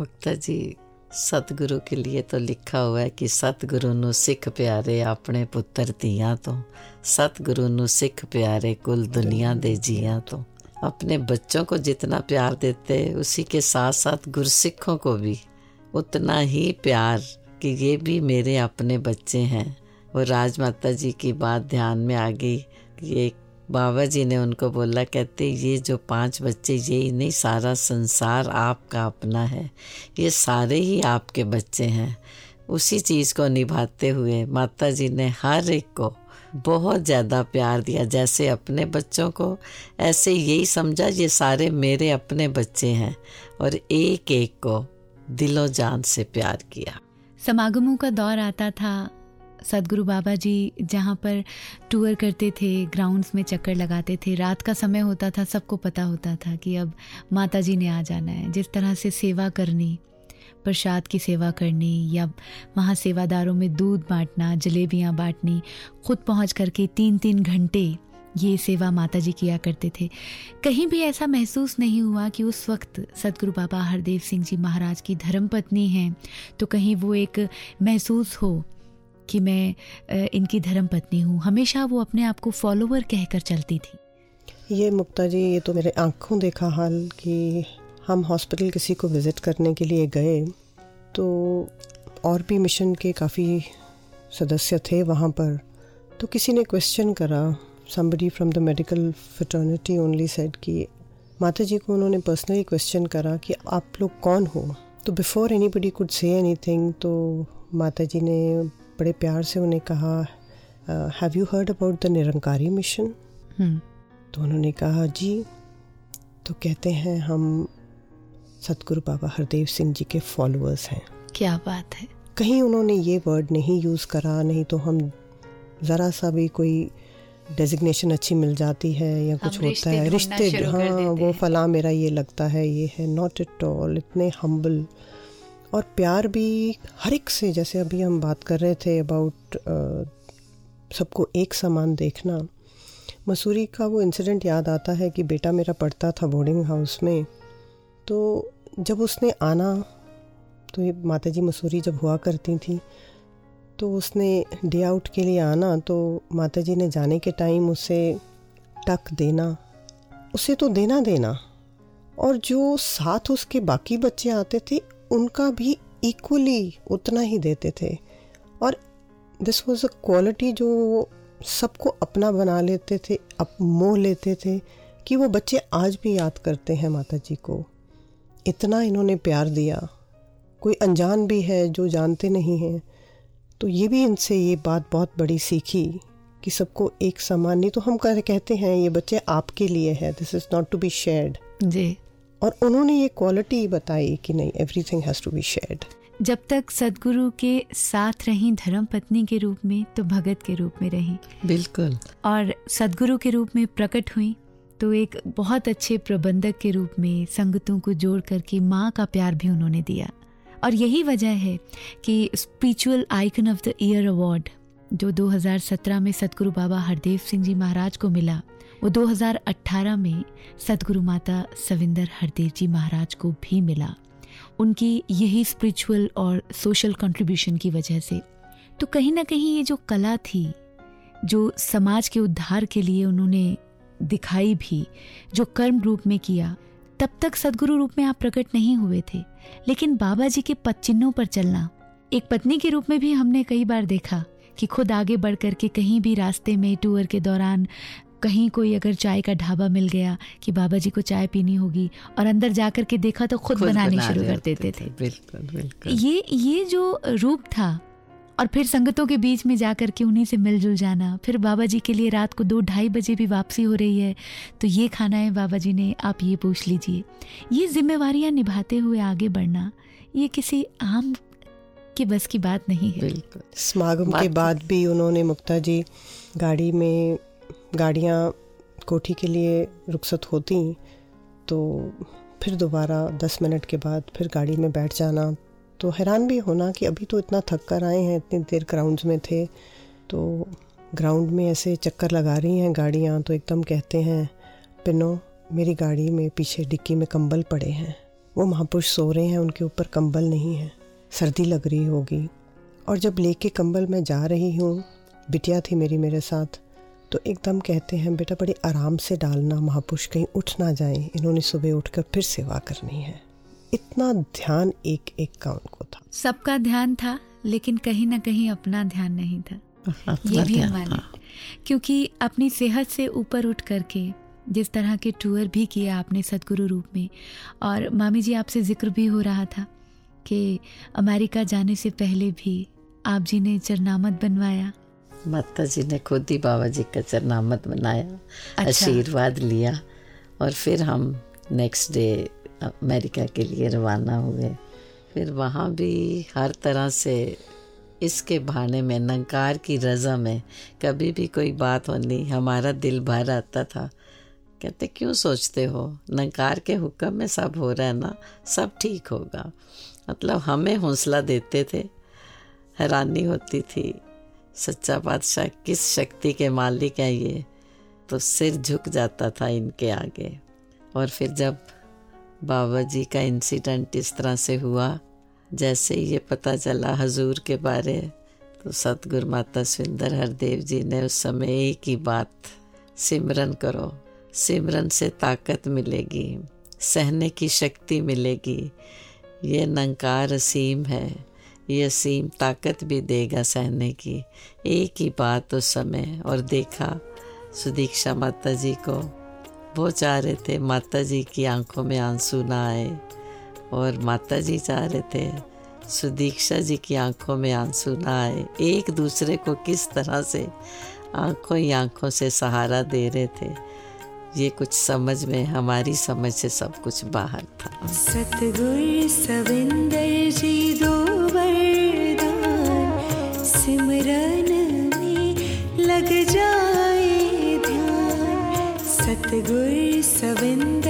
मुक्ता जी, सतगुरु के लिए तो लिखा हुआ है कि सतगुरु नु सिख प्यारे अपने पुत्र धिया तो सतगुरु नु सिख प्यारे कुल दुनिया दे जिया तो। अपने बच्चों को जितना प्यार देते, उसी के साथ साथ गुरसिखों को भी। उतना ही प्यार कि ये भी मेरे अपने बच्चे हैं। वो राजमाता जी की बात ध्यान में आ गई। ये बाबा जी ने उनको बोला, कहते, ये जो पाँच बच्चे, ये ही नहीं सारा संसार आपका अपना है। ये सारे ही आपके बच्चे हैं। उसी चीज़ को निभाते हुए माता जी ने हर एक को बहुत ज़्यादा प्यार दिया। जैसे अपने बच्चों को ऐसे यही समझा, ये सारे मेरे अपने बच्चे हैं। और एक एक को दिलो जान से प्यार किया। समागमों का दौर आता था। सदगुरु बाबा जी जहाँ पर टूर करते थे ग्राउंड्स में चक्कर लगाते थे। रात का समय होता था, सबको पता होता था कि अब माता जी ने आ जाना है। जिस तरह से सेवा करनी, प्रसाद की सेवा करनी या वहाँ सेवादारों में दूध बांटना, जलेबियाँ बांटनी, खुद पहुँच करके तीन तीन घंटे ये सेवा माता जी किया करते थे। कहीं भी ऐसा महसूस नहीं हुआ कि उस वक्त सदगुरु बाबा हरदेव सिंह जी महाराज की धर्मपत्नी हैं तो कहीं वो एक महसूस हो कि मैं इनकी धर्म पत्नी हूँ। हमेशा वो अपने आप को फॉलोवर कहकर चलती थी। ये मुक्ता जी, ये तो मेरे आँखों देखा हाल कि हम हॉस्पिटल किसी को विज़िट करने के लिए गए तो और भी मिशन के काफ़ी सदस्य थे वहाँ पर तो किसी ने क्वेश्चन करा somebody from the medical fraternity only said कि माता जी को उन्होंने पर्सनली क्वेश्चन करा कि आप लोग कौन हो? तो before anybody could say any तो माता जी ने बड़े प्यार से उन्हें कहा have you heard about the Nirankari mission तो उन्होंने कहा जी। तो कहते हैं हम सतगुरु बाबा हरदेव सिंह जी के फॉलोअर्स हैं। क्या बात है। कहीं उन्होंने ये वर्ड नहीं यूज़ करा नहीं तो हम ज़रा सा भी कोई डेजिग्नेशन अच्छी मिल जाती है या कुछ होता है। रिश्ते हाँ वो फला मेरा ये लगता है ये है नॉट एट ऑल इतने हम्बल और प्यार भी हर एक से जैसे अभी हम बात कर रहे थे अबाउट सबको एक समान देखना। मसूरी का वो इंसिडेंट याद आता है कि बेटा मेरा पढ़ता था बोर्डिंग हाउस में। तो जब उसने आना तो ये माता जी मसूरी जब हुआ करती थी तो उसने डे आउट के लिए आना तो माता जी ने जाने के टाइम उसे टक देना। उसे तो देना देना। और जो साथ उसके बाकी बच्चे आते थे, उनका भी इक्वली उतना ही देते थे। और दिस वॉज़ अ क्वालिटी जो वो सबको अपना बना लेते थे, अप, मोह लेते थे, कि वो बच्चे आज भी याद करते हैं माता जी को। इतना इन्होंने प्यार दिया। कोई अनजान भी है जो जानते नहीं हैं। तो ये भी इनसे ये बात बहुत बड़ी सीखी कि सबको एक समान नहीं तो हम कहते हैं ये बच्चे आपके लिए है this is not to be shared जी। और उन्होंने ये क्वालिटी बताई कि नहीं everything has to be shared जब तक सदगुरु के साथ रही धर्म पत्नी के रूप में तो भगत के रूप में रही। बिल्कुल। और सदगुरु के रूप में प्रकट हुई तो एक बहुत अच्छे प्रबंधक के रूप में संगतों को जोड़ करके माँ का प्यार भी उन्होंने दिया। और यही वजह है कि spiritual icon of the year award जो 2017 में सतगुरु बाबा हरदेव सिंह जी महाराज को मिला, वो 2018 में सतगुरु माता सविंदर हरदेव जी महाराज को भी मिला। उनकी यही स्पिरिचुअल और सोशल कंट्रीब्यूशन की वजह से। तो कहीं ना कहीं ये जो कला थी, जो समाज के उद्धार के लिए उन्होंने दिखाई भी, जो कर्म रूप में किया तब तक सदगुरु रूप में आप प्रकट नहीं हुए थे। लेकिन बाबा जी के पच्चिन्नों पर चलना। एक पत्नी के रूप में भी हमने कई बार देखा कि खुद आगे बढ़ करके कहीं भी रास्ते में टूर के दौरान कहीं कोई अगर चाय का ढाबा मिल गया कि बाबा जी को चाय पीनी होगी और अंदर जाकर के देखा तो खुद, खुद बनाने बना शुरू कर देते थे, थे। बिल्कुल बिल्कुल। ये ये जो रूप था और फिर संगतों के बीच में जाकर के उन्हीं से मिलजुल जाना। फिर बाबा जी के लिए रात को दो ढाई बजे भी वापसी हो रही है। तो ये खाना है बाबा जी ने आप ये पूछ लीजिए। ये जिम्मेवारियाँ निभाते हुए आगे बढ़ना ये किसी आम के बस की बात नहीं है। समागम के बाद भी उन्होंने मुक्ता जी गाड़ी में गाड़ियाँ कोठी के लिए रुखसत होती तो फिर दोबारा दस मिनट के बाद फिर गाड़ी में बैठ जाना तो हैरान भी होना कि अभी तो इतना थक कर आए हैं, इतनी देर ग्राउंड्स में थे तो ग्राउंड में ऐसे चक्कर लगा रही हैं गाड़ियाँ तो एकदम कहते हैं, पिनो, मेरी गाड़ी में पीछे डिक्की में कंबल पड़े हैं। वो महापुरुष सो रहे हैं, उनके ऊपर कंबल नहीं है। सर्दी लग रही होगी। और जब लेके कंबल मैं जा रही हूँ, बिटिया थी मेरी मेरे साथ तो एकदम कहते हैं, बेटा बड़े आराम से डालना, महापुरुष कहीं उठ ना जाए। इन्होंने सुबह उठकर फिर सेवा करनी है। इतना ध्यान एक एक का उनको था सबका ध्यान था लेकिन कहीं ना कहीं अपना ध्यान नहीं था ये भी हमारे हाँ। क्योंकि अपनी सेहत से ऊपर उठ करके जिस तरह के टूर भी किया आपने सदगुरु रूप में और मामी जी आपसे ज़िक्र भी हो रहा था कि अमेरिका जाने से पहले भी आप जी ने चरनामत बनवाया माता जी ने खुद ही बाबा जी का चरनामत बनाया अच्छा। आशीर्वाद लिया और फिर हम नेक्स्ट डे अमेरिका के लिए रवाना हुए। फिर वहाँ भी हर तरह से इसके बहाने में, नंकार की रज़ा में कभी भी कोई बात होनी, हमारा दिल भर आता था। कहते, क्यों सोचते हो? नंकार के हुक्म में सब हो रहा है ना? सब ठीक होगा। मतलब हमें हौसला देते थे। हैरानी होती थी, सच्चा बादशाह किस शक्ति के मालिक हैं ये? तो सिर झुक जाता था इनके आगे। और फिर जब बाबा जी का इंसिडेंट इस तरह से हुआ। जैसे ये पता चला हजूर के बारे तो सतगुरु माता सुंदर हरदेव जी ने उस समय एक ही बात, सिमरन करो। सिमरन से ताकत मिलेगी, सहने की शक्ति मिलेगी। ये नंकार असीम है, ये असीम ताकत भी देगा सहने की। एक ही बात उस समय और देखा, सुदीक्षा माता जी को। वो चाह रहे थे माता जी की आँखों में आँसू ना आए। और माता जी चाह रहे थे सुदीक्षा जी की आँखों में आँसू ना आए। एक दूसरे को किस तरह से आँखों ही आँखों से सहारा दे रहे थे, ये कुछ समझ में, हमारी समझ से सब कुछ बाहर था। सतगुर सविंदर जी दो सिमरन सतगुर सविंदर जी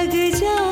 लग जाए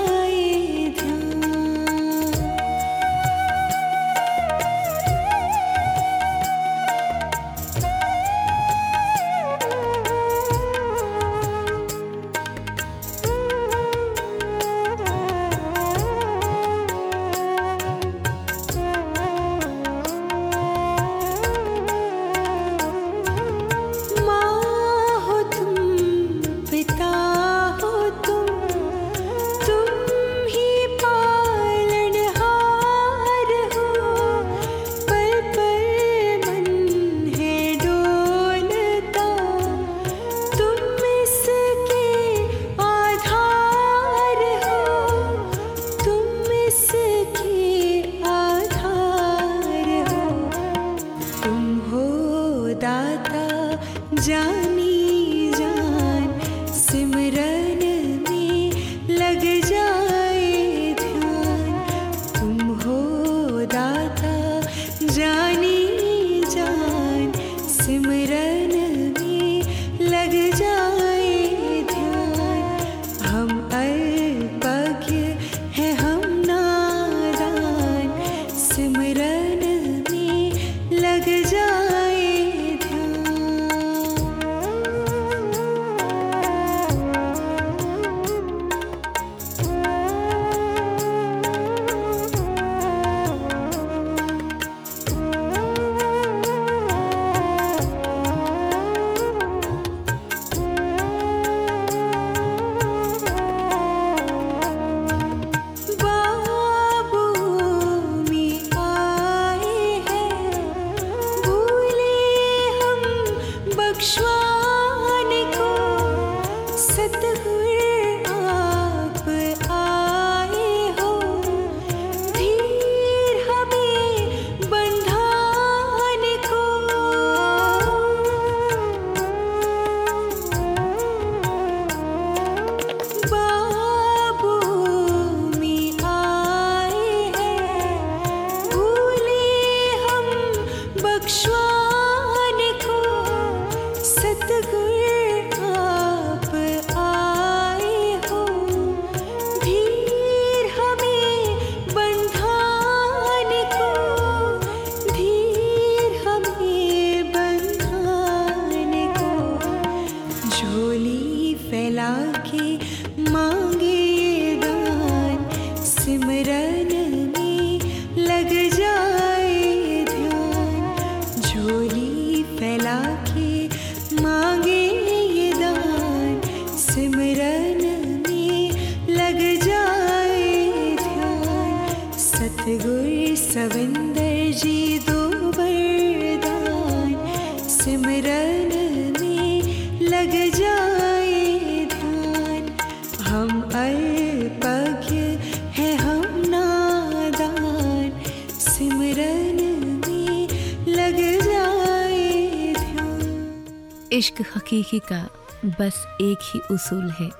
इश्क हकीकी का बस एक ही उसूल है।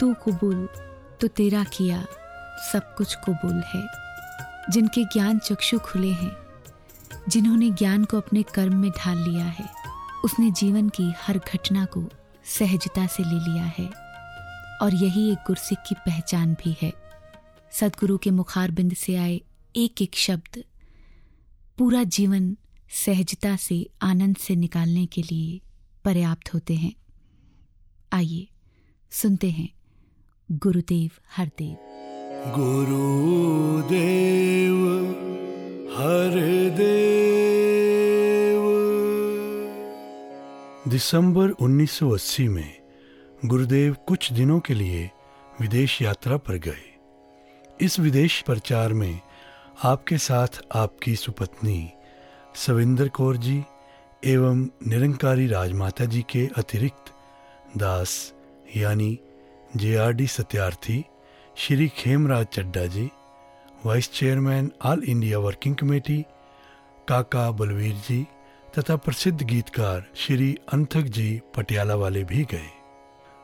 तू कबूल तो तेरा किया सब कुछ कबूल है। जिनके ज्ञान चक्षु खुले हैं, जिन्होंने ज्ञान को अपने कर्म में ढाल लिया है, उसने जीवन की हर घटना को सहजता से ले लिया है। और यही एक गुरसिक की पहचान भी है। सदगुरु के मुखारबिंद से आए एक एक शब्द पूरा जीवन सहजता से, आनंद से निकालने के लिए पर्याप्त होते हैं। आइए, सुनते हैं। गुरुदेव हरदेव। गुरुदेव हरदेव। दिसंबर 1980 में गुरुदेव कुछ दिनों के लिए विदेश यात्रा पर गए। इस विदेश प्रचार में आपके साथ आपकी सुपत्नी सविंदर कौर जी एवं निरंकारी राजमाता जी के अतिरिक्त दास, यानी J R D Satyarthi, Shri Khemraj Chadha ji, vice chairman all India working committee, काका बलवीर जी तथा प्रसिद्ध गीतकार श्री अंथक जी पटियाला वाले भी गए।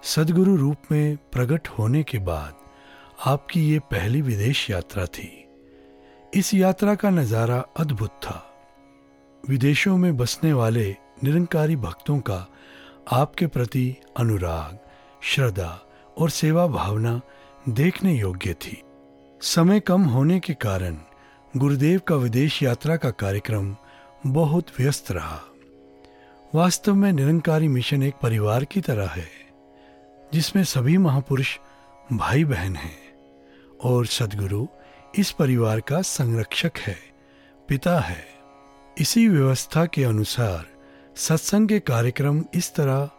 सदगुरु रूप में प्रकट होने के बाद आपकी ये पहली विदेश यात्रा थी। इस यात्रा का नज़ारा अद्भुत था। विदेशों में बसने वाले निरंकारी भक्तों का आपके प्रति अनुराग, श्रद्धा और सेवा भावना देखने योग्य थी। समय कम होने के कारण गुरुदेव का विदेश यात्रा का कार्यक्रम बहुत व्यस्त रहा। वास्तव में निरंकारी मिशन एक परिवार की तरह है, जिसमें सभी महापुरुष भाई बहन हैं और सदगुरु इस परिवार का संरक्षक है, पिता है। इसी व्यवस्था के अनुसार सत्संग के कार्यक्रम इस तरह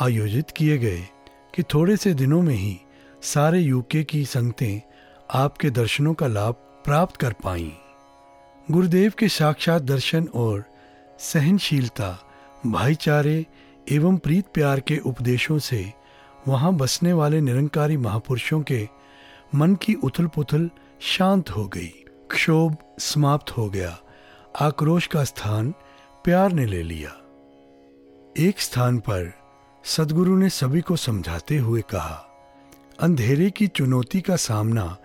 आयोजित किए गए कि थोड़े से दिनों में ही सारे यूके की संगतें आपके दर्शनों का लाभ प्राप्त कर पाईं। गुरुदेव के साक्षात दर्शन और सहनशीलता, भाईचारे एवं प्रीत प्यार के उपदेशों से वहाँ बसने वाले निरंकारी महापुरुषों के मन की उथल पुथल शांत हो गई, क्षोभ समाप्त हो गया। आक्रोश का स्थान प्यार ने ले लिया। एक स्थान पर सदगुरु ने सभी को समझाते हुए कहा, अंधेरे की चुनौती का सामना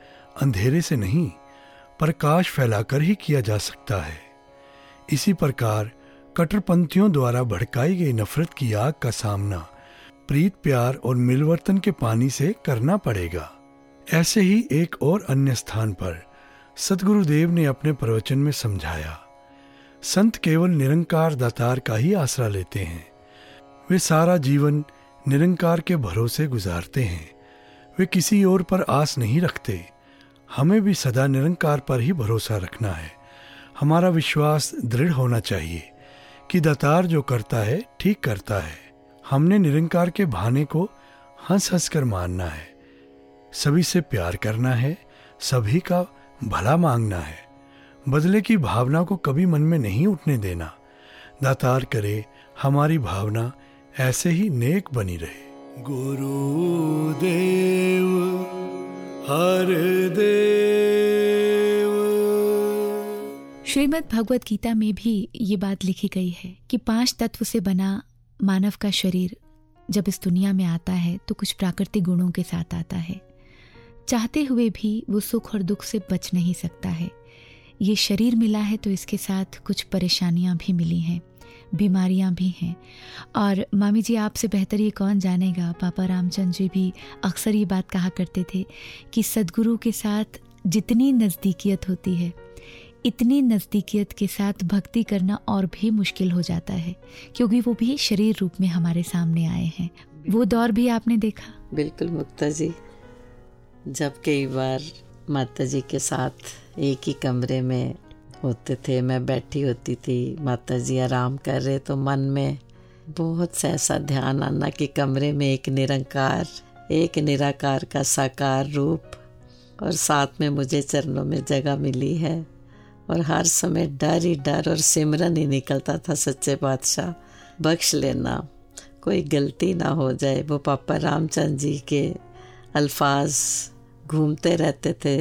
अंधेरे से नहीं, प्रकाश फैलाकर ही किया जा सकता है। इसी प्रकार कट्टरपंथियों द्वारा भड़काई गई नफरत की आग का सामना प्रीत प्यार और मिलवर्तन के पानी से करना पड़ेगा। ऐसे ही एक और अन्य स्थान पर सदगुरुदेव ने अपने प्रवचन में समझाया। संत केवल निरंकार दातार का ही आसरा लेते हैं। वे सारा जीवन निरंकार के भरोसे गुजारते हैं। वे किसी और पर आस नहीं रखते। हमें भी सदा निरंकार पर ही भरोसा रखना है। हमारा विश्वास दृढ़ होना चाहिए कि दातार जो करता है, ठीक करता है। हमने निरंकार के भाने को हंस हंस कर मानना है। सभी से प्यार करना है, सभी का भला मांगना है। बदले की भावना को कभी मन में नहीं उठने देना। दातार करे हमारी भावना ऐसे ही नेक बनी रहे। गुरुदेव हर देव। श्रीमद् भगवत गीता में भी ये बात लिखी गई है कि पाँच तत्व से बना मानव का शरीर जब इस दुनिया में आता है तो कुछ प्राकृतिक गुणों के साथ आता है। चाहते हुए भी वो सुख और दुख से बच नहीं सकता है। ये शरीर मिला है तो इसके साथ कुछ परेशानियाँ भी मिली हैं, बीमारियाँ भी हैं। और मामी जी, आपसे बेहतर ये कौन जानेगा? पापा रामचंद्र जी भी अक्सर ये बात कहा करते थे कि सदगुरु के साथ जितनी नज़दीकियत होती है, इतनी नज़दीकियत के साथ भक्ति करना और भी मुश्किल हो जाता है, क्योंकि वो भी शरीर रूप में हमारे सामने आए हैं। वो दौर भी आपने देखा? बिल्कुल मुक्ता जी, जब कई बार माता जी के साथ एक ही कमरे में होते थे। मैं बैठी होती थी, माता जी आराम कर रहे तो मन में बहुत सा ऐसा ध्यान आना कि कमरे में एक निरंकार, एक निराकार का साकार रूप और साथ में मुझे चरणों में जगह मिली है। और हर समय डर ही डर और सिमरन ही निकलता था सच्चे बादशाह, बख्श लेना, कोई गलती ना हो जाए। वो पापा रामचंद्र जी के अल्फाज घूमते रहते थे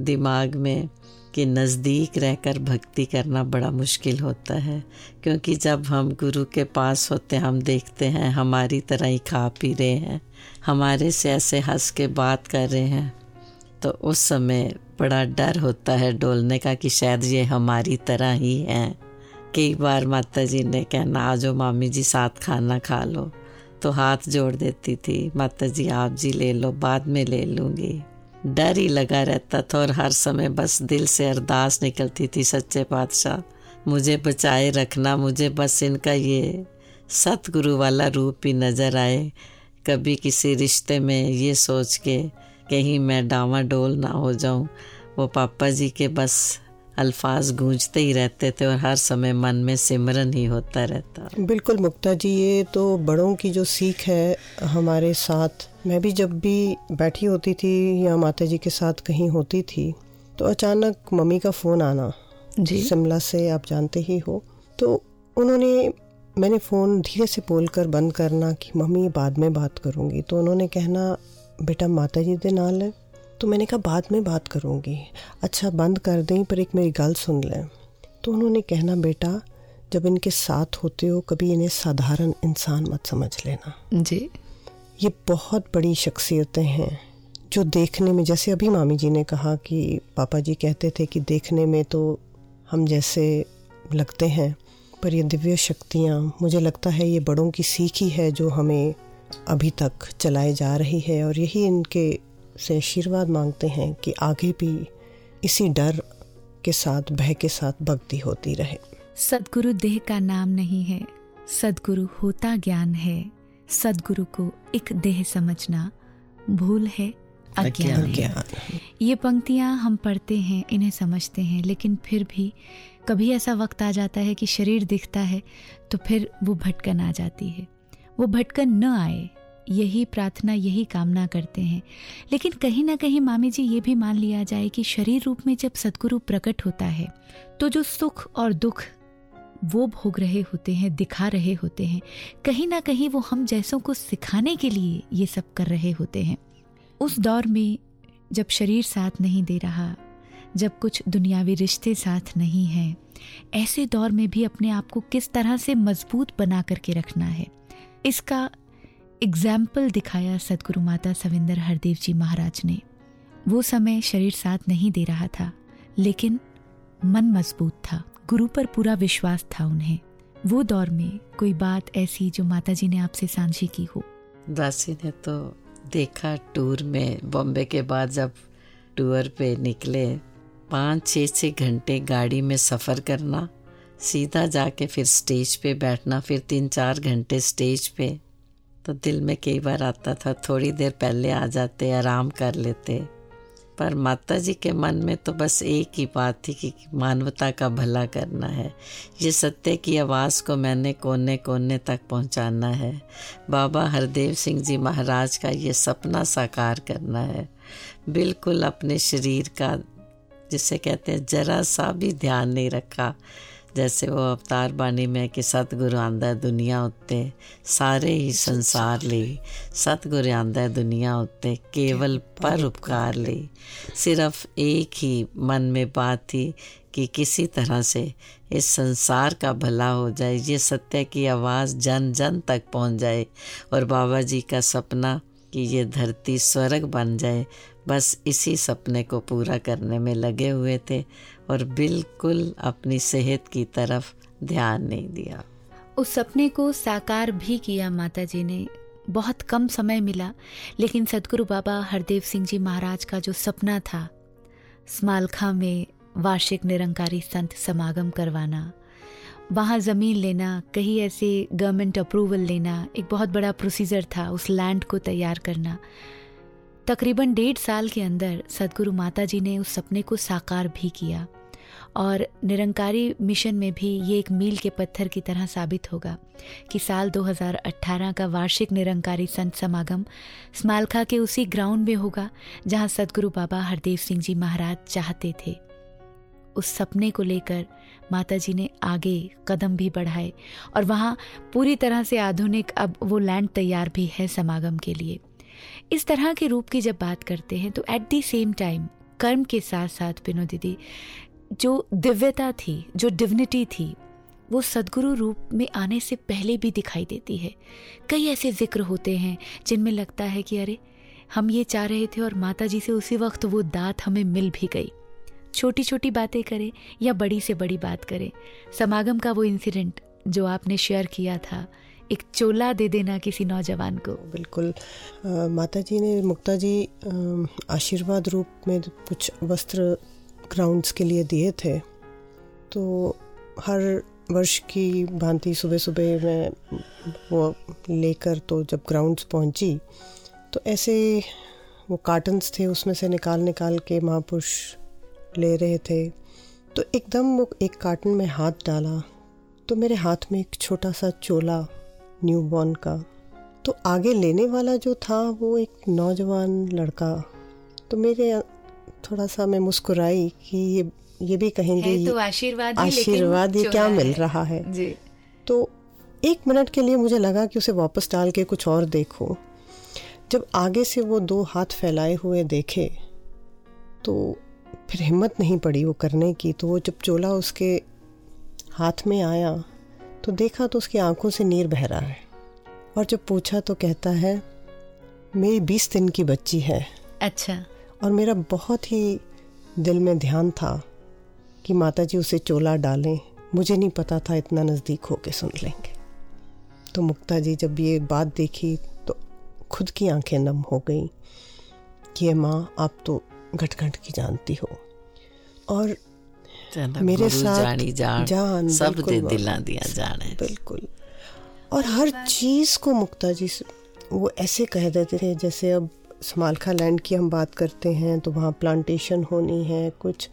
दिमाग में कि नज़दीक रहकर भक्ति करना बड़ा मुश्किल होता है, क्योंकि जब हम गुरु के पास होते हैं, हम देखते हैं, हमारी तरह ही खा पी रहे हैं, हमारे से ऐसे हंस के बात कर रहे हैं तो उस समय बड़ा डर होता है डोलने का कि शायद ये हमारी तरह ही हैं। कई बार माता जी ने कहना आ जाओ मामी जी साथ खाना खा लो। तो हाथ जोड़ देती थी माता जी आप जी ले लो, बाद में ले लूँगी। डर ही लगा रहता था और हर समय बस दिल से अरदास निकलती थी, सच्चे पातशाह। मुझे बचाए रखना, मुझे बस इनका ये। सतगुरु वाला रूप ही नज़र आए, कभी किसी रिश्ते में ये सोच के कहीं मैं डावा डोल ना हो जाऊँ। वो पापा जी के बस अल्फाज गूंजते ही रहते थे और हर समय मन में सिमरन ही होता रहता। बिल्कुल मुक्ता जी, ये तो बड़ों की जो सीख है हमारे साथ मैं भी जब भी बैठी होती थी या माता जी के साथ कहीं होती थी तो अचानक मम्मी का फ़ोन आना। जी। शिमला से आप जानते ही हो। तो उन्होंने मैंने फ़ोन धीरे से बोल कर बंद करना कि मम्मी बाद में बात करूँगी। तो उन्होंने कहना बेटा माता जी दे नाल है तो मैंने कहा बाद में बात करूँगी। अच्छा बंद कर दें पर एक मेरी गल सुन लें। तो उन्होंने कहना बेटा जब इनके साथ होते हो कभी इन्हें साधारण इंसान मत समझ लेना। जी। ये बहुत बड़ी शख्सियतें हैं, जो देखने में, जैसे अभी मामी जी ने कहा कि पापा जी कहते थे कि देखने में तो हम जैसे लगते हैं, पर ये दिव्य शक्तियाँ, मुझे लगता है ये बड़ों की सीख ही है जो हमें अभी तक चलाई जा रही है। और यही इनके से आशीर्वाद मांगते हैं कि आगे भी इसी डर के साथ, भय के साथ भक्ति होती रहे। सदगुरु देह का नाम नहीं है, सदगुरु होता ज्ञान है। सदगुरु को एक देह समझना भूल है अज्ञान है। ये पंक्तियाँ हम पढ़ते हैं इन्हें समझते हैं लेकिन फिर भी कभी ऐसा वक्त आ जाता है कि शरीर दिखता है तो फिर वो भटकन आ जाती है। वो भटकन न आए यही प्रार्थना यही कामना करते हैं। लेकिन कहीं ना कहीं मामी जी ये भी मान लिया जाए कि शरीर रूप में जब सदगुरु प्रकट होता है तो जो सुख और दुख वो भोग रहे होते हैं, दिखा रहे होते हैं। कहीं ना कहीं वो हम जैसों को सिखाने के लिए ये सब कर रहे होते हैं। उस दौर में जब शरीर साथ नहीं दे रहा, जब कुछ दुनियावी रिश्ते साथ नहीं हैं, ऐसे दौर में भी अपने आप को किस तरह से मज़बूत बना करके रखना है, इसका एग्ज़ाम्पल दिखाया सदगुरु माता सविंदर हरदेव जी महाराज ने। वो समय शरीर साथ नहीं दे रहा था, लेकिन मन मज़बूत था। गुरु पर पूरा विश्वास था उन्हें। वो दौर में कोई बात ऐसी जो माता जी ने आपसे साझी की हो? दासी ने तो देखा टूर में, बॉम्बे के बाद जब टूर पे निकले, पाँच छः छः घंटे गाड़ी में सफ़र करना, सीधा जाके फिर स्टेज पे बैठना, फिर तीन, चार घंटे स्टेज पे तो दिल में कई बार आता था, थोड़ी देर पहले आ जाते, आराम कर लेते। पर माता जी के मन में तो बस एक ही बात थी कि मानवता का भला करना है। ये सत्य की आवाज़ को मैंने कोने कोने तक पहुंचाना है। बाबा हरदेव सिंह जी महाराज का ये सपना साकार करना है। बिल्कुल अपने शरीर का, जिसे कहते हैं, जरा सा भी ध्यान नहीं रखा। जैसे वो अवतार बानी में कि सतगुरु आंदा दुनिया उत्ते, सारे ही संसार ले। सतगुरु आंदा दुनिया उत्ते, केवल पर उपकार ले। सिर्फ़ एक ही मन में बात थी कि किसी तरह से इस संसार का भला हो जाए, ये सत्य की आवाज़ जन जन तक पहुँच जाए और बाबा जी का सपना कि ये धरती स्वर्ग बन जाए। बस इसी सपने को पूरा करने में लगे हुए थे। और बिल्कुल अपनी सेहत की तरफ़ ध्यान नहीं दिया। उस सपने को साकार भी किया माता जी ने। बहुत कम समय मिला, लेकिन सदगुरु बाबा हरदेव सिंह जी महाराज का जो सपना था, स्मालखा में वार्षिक निरंकारी संत समागम करवाना, वहाँ ज़मीन लेना, कहीं ऐसे गवर्नमेंट अप्रूवल लेना, एक बहुत बड़ा प्रोसीजर था उस लैंड को तैयार करना। तकरीबन डेढ़ साल के अंदर सदगुरु माता जी ने उस सपने को साकार भी किया। और निरंकारी मिशन में भी ये एक मील के पत्थर की तरह साबित होगा कि साल 2018 का वार्षिक निरंकारी संत समागम स्मालखा के उसी ग्राउंड में होगा जहाँ सदगुरु बाबा हरदेव सिंह जी महाराज चाहते थे। उस सपने को लेकर माता जी ने आगे कदम भी बढ़ाए और वहाँ पूरी तरह से आधुनिक अब वो लैंड तैयार भी है समागम के लिए। इस तरह के रूप की जब बात करते हैं तो एट दी सेम टाइम कर्म के साथ साथ पिनो दीदी जो दिव्यता थी, जो डिविनिटी थी, वो सदगुरु रूप में आने से पहले भी दिखाई देती है। कई ऐसे ज़िक्र होते हैं, जिनमें लगता है कि अरे, हम ये चाह रहे थे और माता जी से उसी वक्त वो दात हमें मिल भी गई। छोटी छोटी बातें करें या बड़ी से बड़ी बात करें। समागम का वो इंसिडेंट जो आपने शेयर किया था, एक चोला दे देना किसी नौजवान को। बिल्कुल। माता जी ने मुक्ता जी आशीर्वाद रूप में कुछ वस्त्र ग्राउंड्स के लिए दिए थे। तो हर वर्ष की भांति सुबह सुबह मैं वो लेकर तो जब ग्राउंड्स पहुँची तो ऐसे वो कार्टन्स थे, उसमें से निकाल निकाल के महापुरुष ले रहे थे। तो एकदम वो एक कार्टन में हाथ डाला तो मेरे हाथ में एक छोटा सा चोला न्यू बॉर्न का। तो आगे लेने वाला जो था, वो एक नौजवान लड़का। तो मेरे थोड़ा सा मैं मुस्कुराई कि ये ये भी कहेंगे तो आशीर्वाद आशीर्वाद ये क्या मिल रहा है। जी। तो एक मिनट के लिए मुझे लगा कि उसे वापस डाल के कुछ और देखो। जब आगे से वो दो हाथ फैलाए हुए देखे तो फिर हिम्मत नहीं पड़ी वो करने की। तो वो जब चोला उसके हाथ में आया तो देखा तो उसकी आँखों से नीर बह रहा है। और जब पूछा तो कहता है मेरी बीस दिन की बच्ची है। अच्छा। और मेरा बहुत ही दिल में ध्यान था कि माता जी उसे चोला डालें। मुझे नहीं पता था इतना नज़दीक होके सुन लेंगे। तो मुक्ता जी जब ये बात देखी तो खुद की आँखें नम हो गई कि ये माँ आप तो घट घट की जानती हो। और मेरे साथ जानी जान, जान सब दे दिला दिया जाने। बिल्कुल। और हर चीज़ को मुक्ता जी वो ऐसे कह देते थे जैसे अब समालखा लैंड की हम बात करते हैं तो वहाँ प्लांटेशन होनी है, कुछ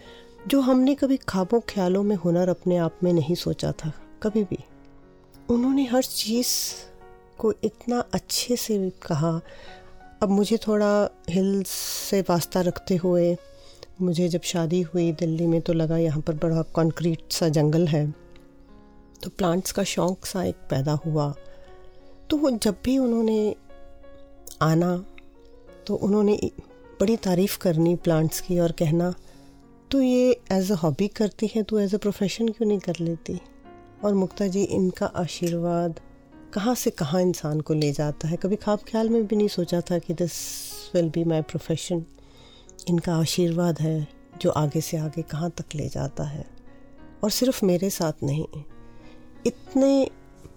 जो हमने कभी खाबों ख्यालों में हुनर अपने आप में नहीं सोचा था, कभी भी। उन्होंने हर चीज़ को इतना अच्छे से कहा। अब मुझे थोड़ा हिल्स से वास्ता रखते हुए, मुझे जब शादी हुई दिल्ली में तो लगा यहाँ पर बड़ा कंक्रीट सा जंगल है। तो प्लांट्स का शौक सा एक पैदा हुआ। तो वो जब भी उन्होंने आना तो उन्होंने बड़ी तारीफ़ करनी प्लांट्स की और कहना तो ये एज अ हॉबी करती है तो एज अ प्रोफेशन क्यों नहीं कर लेती? और मुक्ता जी, इनका आशीर्वाद कहाँ से कहाँ इंसान को ले जाता है? कभी ख्वाब ख्याल में भी नहीं सोचा था कि this will be my profession इनका आशीर्वाद है जो आगे से आगे कहाँ तक ले जाता है। और सिर्फ़ मेरे साथ नहीं, इतने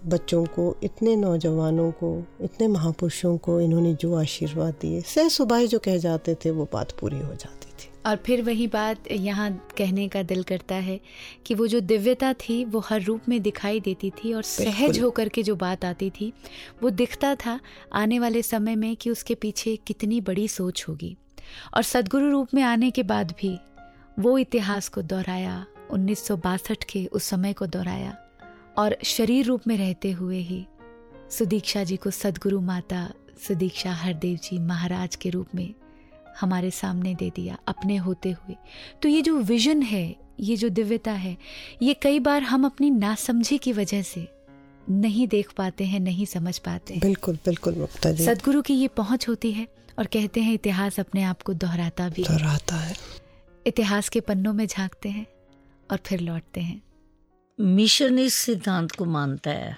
बच्चों को इतने नौजवानों को इतने महापुरुषों को इन्होंने जो आशीर्वाद दिए सह सुबह जो कह जाते थे वो बात पूरी हो जाती थी। और फिर वही बात यहाँ कहने का दिल करता है कि वो जो दिव्यता थी वो हर रूप में दिखाई देती थी और सहज होकर के जो बात आती थी वो दिखता था आने वाले समय में कि उसके पीछे कितनी बड़ी सोच होगी। और सदगुरु रूप में आने के बाद भी वो इतिहास को दोहराया उन्नीस सौ बासठ के उस समय को दोहराया। और शरीर रूप में रहते हुए ही सुदीक्षा जी को सदगुरु माता सुदीक्षा हरदेव जी महाराज के रूप में हमारे सामने दे दिया अपने होते हुए। तो ये जो विजन है ये जो दिव्यता है ये कई बार हम अपनी नासमझी की वजह से नहीं देख पाते हैं नहीं समझ पाते हैं। बिल्कुल बिल्कुल मुक्ता जी। सदगुरु की ये पहुँच होती है और कहते हैं इतिहास अपने आप को दोहराता भी दोहराता है। इतिहास के पन्नों में झांकते हैं और फिर लौटते हैं। मिशन इस सिद्धांत को मानता है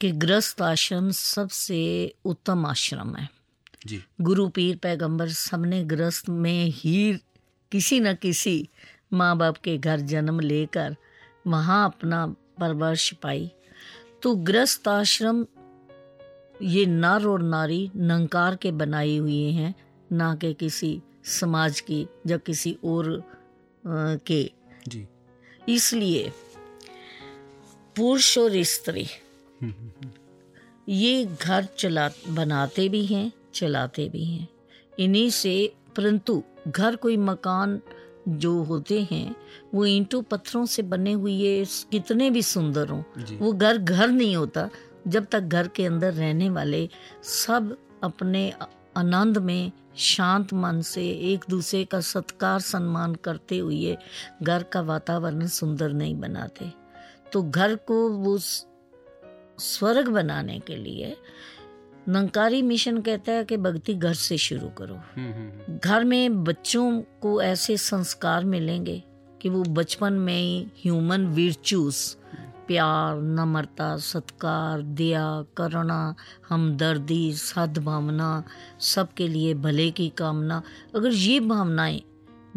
कि ग्रस्त आश्रम सबसे उत्तम आश्रम है। जी। गुरु पीर पैगंबर सबने ग्रस्त में ही किसी न किसी माँ बाप के घर जन्म लेकर वहाँ अपना परवरिश पाई। तो ग्रस्त आश्रम ये नर और नारी नंकार के बनाई हुई हैं ना कि किसी समाज की या किसी और के। इसलिए पुरुष और स्त्री ये घर चला बनाते भी हैं चलाते भी हैं। इन्हीं से परंतु घर कोई मकान जो होते हैं वो ईंटों पत्थरों से बने हुए कितने भी सुंदर हों वो घर घर नहीं होता। जब तक घर के अंदर रहने वाले सब अपने आनंद में शांत मन से एक दूसरे का सत्कार सम्मान करते हुए घर का वातावरण सुंदर नहीं बनाते तो घर को वो स्वर्ग बनाने के लिए नंकारी मिशन कहता है कि भक्ति घर से शुरू करो हम्म, हम्म, हम्म। घर में बच्चों को ऐसे संस्कार मिलेंगे कि वो बचपन में ही ह्यूमन विर्चूस प्यार नम्रता सत्कार दया करुणा हमदर्दी सद्भावना सबके लिए भले की कामना। अगर ये भावनाएँ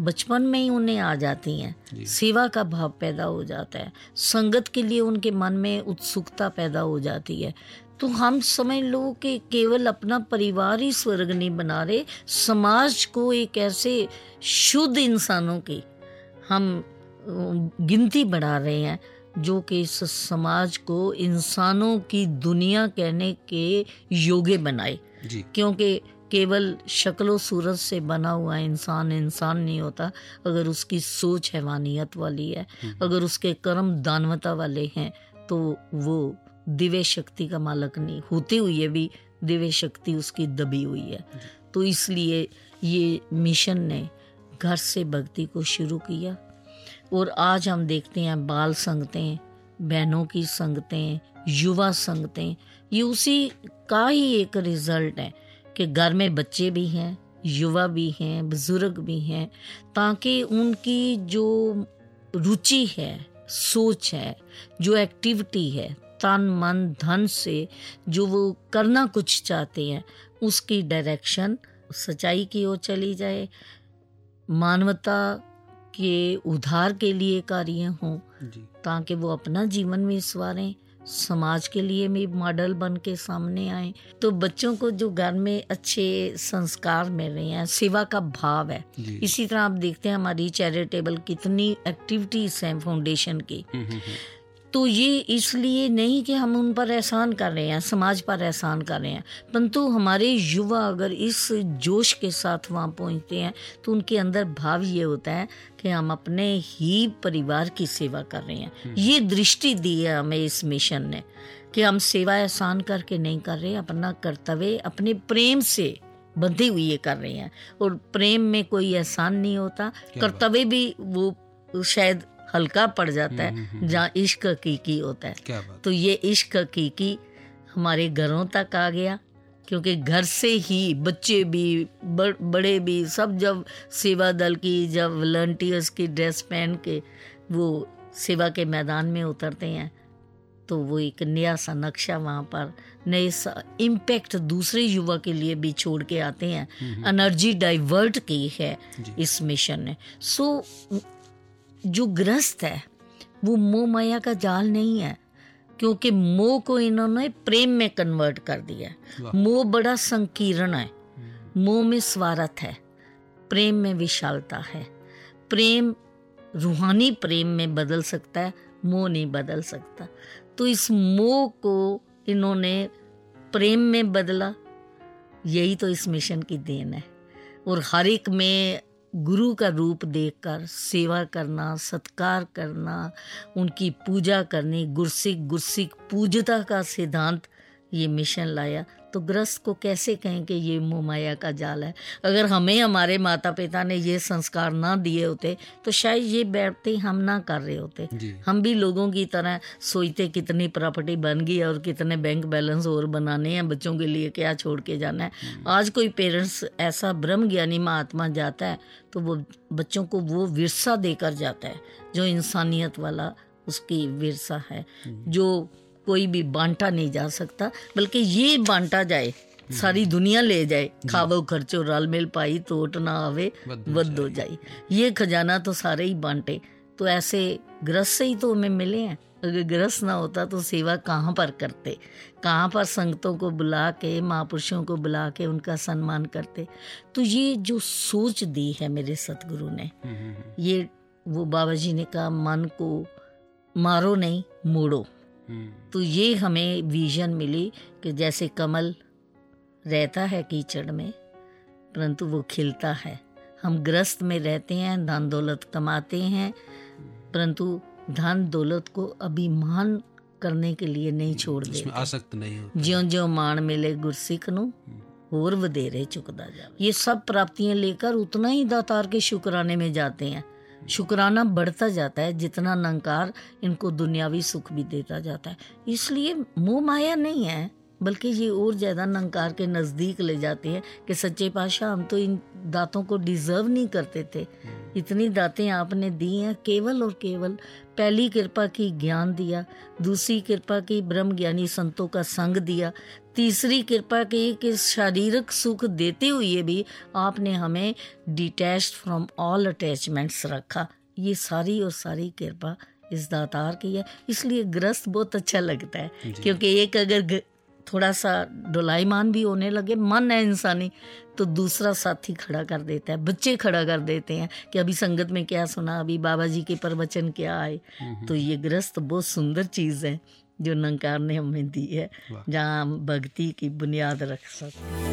बचपन में ही उन्हें आ जाती हैं सेवा का भाव पैदा हो जाता है संगत के लिए उनके मन में उत्सुकता पैदा हो जाती है तो हम समझ लो कि केवल अपना परिवार ही स्वर्ग नहीं बना रहे समाज को एक ऐसे शुद्ध इंसानों की हम गिनती बढ़ा रहे हैं। जो कि इस समाज को इंसानों की दुनिया कहने के योग्य बनाए। क्योंकि केवल शक्लो सूरत से बना हुआ इंसान इंसान नहीं होता अगर उसकी सोच हैवानियत वाली है हम्म। अगर उसके कर्म दानवता वाले हैं तो वो दिव्य शक्ति का मालक नहीं। होते हुए भी दिव्य शक्ति उसकी दबी हुई है। तो इसलिए ये मिशन ने घर से भक्ति को शुरू किया। और आज हम देखते हैं बाल संगतें, बहनों की संगतें, युवा संगतें। ये उसी का ही एक रिज़ल्ट है कि घर में बच्चे भी हैं, युवा भी हैं, बुज़ुर्ग भी हैं, ताकि उनकी जो रुचि है, सोच है, जो एक्टिविटी है, तन, मन, धन से जो वो करना कुछ चाहते हैं, उसकी डायरेक्शन सच्चाई की ओर चली जाए। मानवता के उधार के लिए कार्य हों ताकि वो अपना जीवन भी सवारें समाज के लिए भी मॉडल बन के सामने आए। तो बच्चों को जो घर में अच्छे संस्कार मिल रहे हैं सेवा का भाव है। इसी तरह आप देखते हैं हमारी चैरिटेबल कितनी एक्टिविटीज़ हैं फाउंडेशन की। तो ये इसलिए नहीं कि हम उन पर एहसान कर रहे हैं समाज पर एहसान कर रहे हैं। परंतु हमारे युवा अगर इस जोश के साथ वहाँ पहुँचते हैं तो उनके अंदर भाव ये होता है कि हम अपने ही परिवार की सेवा कर रहे हैं। हम्म। ये दृष्टि दी है हमें इस मिशन ने कि हम सेवा एहसान करके नहीं कर रहे अपना कर्तव्य अपने प्रेम से बंधे हुए कर रहे हैं। और प्रेम में कोई एहसान नहीं होता कर्तव्य भी वो शायद हल्का पड़ जाता है हम्म, हम्म, हम्म। जहाँ इश्क हकीकी होता है। क्या बात? तो ये इश्क हकीकी हमारे घरों तक आ गया क्योंकि घर से ही बच्चे भी बड़े भी सब जब सेवा दल की जब वॉल्टियर्स की ड्रेस पहन के वो सेवा के मैदान में उतरते हैं तो वो एक नया सा नक्शा वहाँ पर नए सा इम्पैक्ट दूसरे युवा के लिए भी छोड़ के आते हैं। एनर्जी डाइवर्ट की है इस मिशन ने। सो जो ग्रस्त है वो मोह माया का जाल नहीं है क्योंकि मोह को इन्होंने प्रेम में कन्वर्ट कर दिया मोह बड़ा संकीर्ण है। मोह में स्वार्थ है प्रेम में विशालता है। प्रेम रूहानी प्रेम में बदल सकता है मोह नहीं बदल सकता। तो इस मोह को इन्होंने प्रेम में बदला। यही तो इस मिशन की देन है। और हर एक में गुरु का रूप देखकर, सेवा करना, सत्कार करना, उनकी पूजा करनी गुरसिक गुरसिक पूजता का सिद्धांत ये मिशन लाया। तो ग्रस्त को कैसे कहें कि ये मोह माया का जाल है अगर हमें हमारे माता पिता ने ये संस्कार ना दिए होते तो शायद ये बैठते हम ना कर रहे होते हम भी लोगों की तरह सोचते कितनी प्रॉपर्टी बन गई और कितने बैंक बैलेंस और बनाने हैं बच्चों के लिए क्या छोड़ के जाना है हम्म। आज कोई पेरेंट्स ऐसा ब्रह्म ज्ञानी महात्मा जाता है तो वो बच्चों को वो विरसा देकर जाता है जो इंसानियत वाला उसकी विरसा है हम्म। जो कोई भी बांटा नहीं जा सकता बल्कि ये बांटा जाए सारी दुनिया ले जाए खावो खर्चो रल मिल पाई तोट ना आवे वद हो जाए। ये खजाना तो सारे ही बांटे। तो ऐसे ग्रस से ही तो हमें मिले हैं। अगर ग्रस ना होता तो सेवा कहाँ पर करते? कहाँ पर संगतों को बुला के महापुरुषों को बुला के उनका सम्मान करते? तो ये जो सोच दी है मेरे सतगुरु ने हम्म, हम्म, हम्म। ये वो बाबा जी ने कहा मन को मारो नहीं मोड़ो। तो ये हमें विजन मिली कि जैसे कमल रहता है कीचड़ में परंतु वो खिलता है हम ग्रस्त में रहते हैं धन दौलत कमाते हैं परंतु धन दौलत को अभिमान करने के लिए नहीं छोड़ उसमें देते आसक्त नहीं होते ਜਿਉਂ ਜਿਉਂ ਮਾਣ ਮਿਲੇ ਗੁਰਸਿੱਖ ਨੂੰ ਹੋਰ ਵਧੇਰੇ ਚੁੱਕਦਾ ਜਾਵੇ ये सब प्राप्तियां लेकर उतना ही दातार के शुक्राने में जाते हैं शुक्राना बढ़ता जाता है, जितना नंकार इनको दुनियावी सुख भी देता जाता है। इसलिए मोह माया नहीं है। बल्कि ये और ज़्यादा नंकार के नज़दीक ले जाती है कि सच्चे पाशाह हम तो इन दातों को डिजर्व नहीं करते थे। इतनी दातें आपने दी हैं केवल और केवल पहली कृपा की ज्ञान दिया दूसरी कृपा की ब्रह्म ज्ञानी संतों का संग दिया तीसरी कृपा की कि शारीरिक सुख देते हुए भी आपने हमें डिटैच फ्रॉम ऑल अटैचमेंट्स रखा। ये सारी और सारी कृपा इस दातार की है। इसलिए ग्रस्त बहुत अच्छा लगता है क्योंकि एक अगर थोड़ा सा डोलाईमान भी होने लगे मन है इंसानी तो दूसरा साथी खड़ा कर देता है बच्चे खड़ा कर देते हैं कि अभी संगत में क्या सुना अभी बाबा जी के प्रवचन क्या आए। तो ये ग्रस्त बहुत सुंदर चीज़ है जो नंकार ने हमें दी है जहाँ हम भक्ति की बुनियाद रख सकते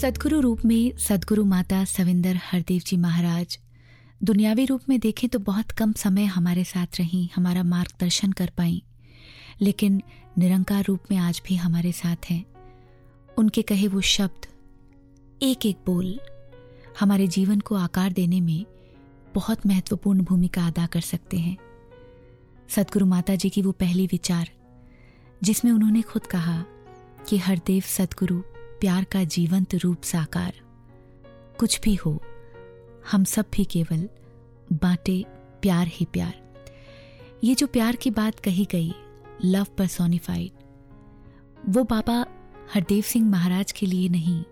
सदगुरु रूप में सदगुरु माता सविंदर हरदेव जी महाराज दुनियावी रूप में देखें तो बहुत कम समय हमारे साथ रहीं, हमारा मार्गदर्शन कर पाई। लेकिन निरंकार रूप में आज भी हमारे साथ हैं। उनके कहे वो शब्द एक एक बोल, हमारे जीवन को आकार देने में बहुत महत्वपूर्ण भूमिका अदा कर सकते हैं। सदगुरु माता जी की वो पहली विचार, जिसमें उन्होंने खुद कहा कि हरदेव सदगुरु प्यार का जीवंत रूप साकार, कुछ भी हो। हम सब भी केवल बांटे प्यार ही प्यार। ये जो प्यार की बात कही गई लव परसोनिफाइड वो बाबा हरदेव सिंह महाराज के लिए नहीं,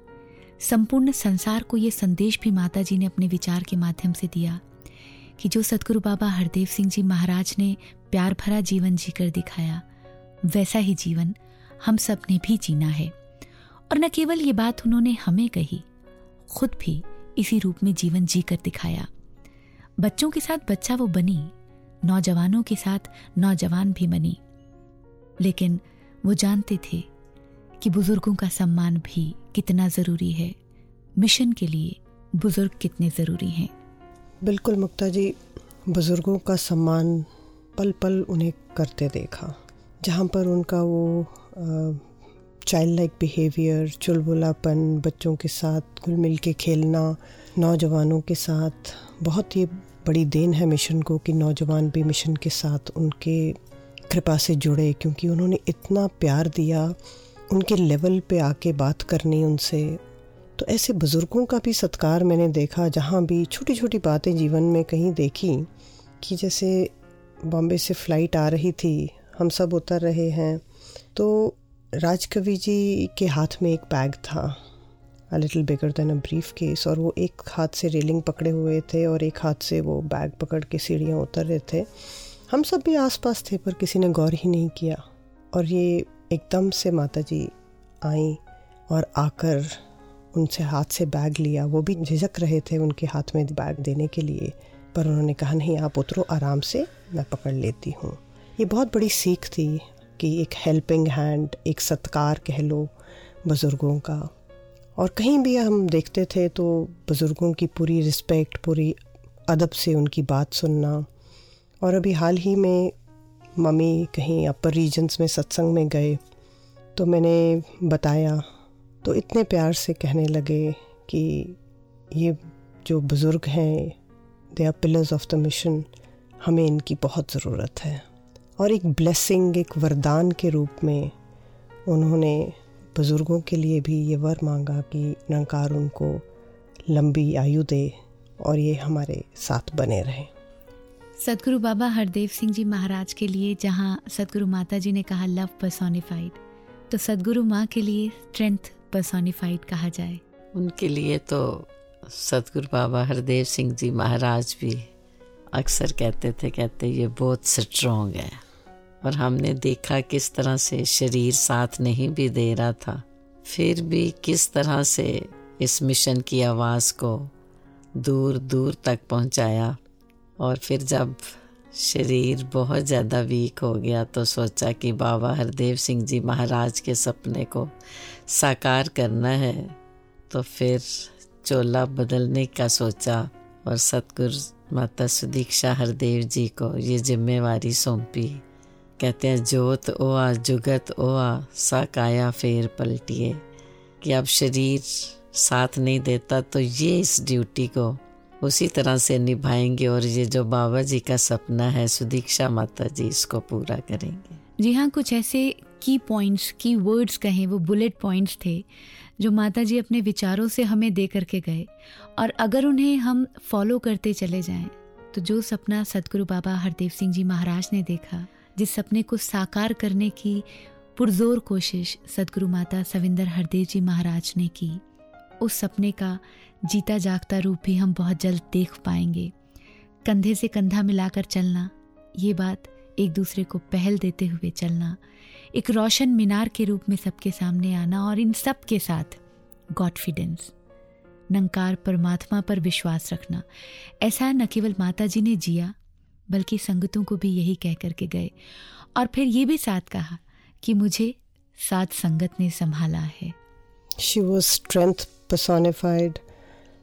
संपूर्ण संसार को ये संदेश भी माता जी ने अपने विचार के माध्यम से दिया कि जो सतगुरु बाबा हरदेव सिंह जी महाराज ने प्यार भरा जीवन जीकर दिखाया, वैसा ही जीवन हम सबने भी जीना है। और न केवल ये बात उन्होंने हमें कही, खुद भी इसी रूप में जीवन जीकर दिखाया। बच्चों के साथ बच्चा वो बनी, नौजवानों के साथ नौजवान भी बनी लेकिन वो जानते थे कि बुज़ुर्गों का सम्मान भी कितना ज़रूरी है। मिशन के लिए बुज़ुर्ग कितने ज़रूरी हैं। बिल्कुल मुक्ता जी, बुज़ुर्गों का सम्मान पल पल उन्हें करते देखा, जहाँ पर उनका वो चाइल्ड लाइक बिहेवियर चुलबुलापन, बच्चों के साथ घुल मिल के खेलना, नौजवानों के साथ, बहुत ये बड़ी देन है मिशन को कि नौजवान भी मिशन के साथ उनके कृपा से जुड़े, क्योंकि उन्होंने इतना प्यार दिया, उनके लेवल पे आके बात करनी उनसे। तो ऐसे बुज़ुर्गों का भी सत्कार मैंने देखा, जहाँ भी छोटी छोटी बातें जीवन में कहीं देखी, कि जैसे बॉम्बे से फ़्लाइट आ रही थी, हम सब उतर रहे हैं तो राजकवि जी के हाथ में एक बैग था a little bigger than a briefcase और वो एक हाथ से रेलिंग पकड़े हुए थे और एक हाथ से वो बैग पकड़ के सीढ़ियाँ उतर रहे थे। हम सब भी आसपास थे, पर किसी ने गौर ही नहीं किया। और ये एकदम से माता जी आई और आकर उनसे हाथ से बैग लिया। वो भी झिझक रहे थे उनके हाथ में बैग देने के लिए, पर उन्होंने कहा, नहीं, आप उतरो, आराम से, मैं पकड़ लेती हूँ। ये बहुत बड़ी सीख थी कि एक हेल्पिंग हैंड एक सत्कार कह लो बुज़ुर्गों का। और कहीं भी हम देखते थे तो बुज़ुर्गों की पूरी रिस्पेक्ट पूरी अदब से उनकी बात सुनना। और अभी हाल ही में मम्मी कहीं अपर रीजन्स में सत्संग में गए तो मैंने बताया तो इतने प्यार से कहने लगे कि ये जो बुज़ुर्ग हैं they are pillars of the mission हमें इनकी बहुत ज़रूरत है। और एक ब्लेसिंग एक वरदान के रूप में उन्होंने बुज़ुर्गों के लिए भी ये वर मांगा कि निरंकार उनको लंबी आयु दे और ये हमारे साथ बने रहें। सदगुरु बाबा हरदेव सिंह जी महाराज के लिए जहाँ सदगुरु माता जी ने कहा लव पर्सोनिफाइड तो सदगुरु माँ के लिए स्ट्रेंथ पर्सोनिफाइड कहा जाए। उनके लिए तो सतगुरु बाबा हरदेव सिंह जी महाराज भी अक्सर कहते थे कहते ये बहुत स्ट्रॉन्ग है। और हमने देखा किस तरह से शरीर साथ नहीं भी दे रहा था। फिर भी किस तरह से इस मिशन की आवाज़ को दूर दूर तक पहुँचाया। और फिर जब शरीर बहुत ज़्यादा वीक हो गया तो सोचा कि बाबा हरदेव सिंह जी महाराज के सपने को साकार करना है तो फिर चोला बदलने का सोचा और सतगुरु माता सुदीक्षा हरदेव जी को ये जिम्मेवारी सौंपी। कहते हैं, जोत ओआ, जुगत ओआ सा काया फेर पलटिए। कि अब शरीर साथ नहीं देता तो ये इस ड्यूटी को उसी तरह से निभाएँगे और ये जो बाबा जी का सपना है, सुदीक्षा माता जी, इसको पूरा करेंगे। जी हाँ कुछ ऐसे की पॉइंट्स की वर्ड्स कहें, वो बुलेट पॉइंट्स थे, जो माता जी अपने विचारों से हमें दे करके गए। और अगर उन्हें हम फॉलो करते चले जाएँ तो जो सपना सदगुरु बाबा हरदेव सिंह जी महाराज ने देखा जिस सपने को साकार करने की पुरजोर कोशिश सदगुरु माता सविंदर हरदेव जी महाराज ने की, उस सपने का जीता जागता रूप भी हम बहुत जल्द देख पाएँगे। कंधे से कंधा मिलाकर चलना, ये बात एक दूसरे को पहल देते हुए चलना, एक रोशन मीनार के रूप में सबके सामने आना और इन सब के साथ गॉडफिडेंस, नंकार परमात्मा पर विश्वास रखना। ऐसा न केवल माता जी ने जिया बल्कि संगतों को भी यही कह करके गए और फिर ये भी साथ कहा कि मुझे साथ संगत ने संभाला है she was strength personified.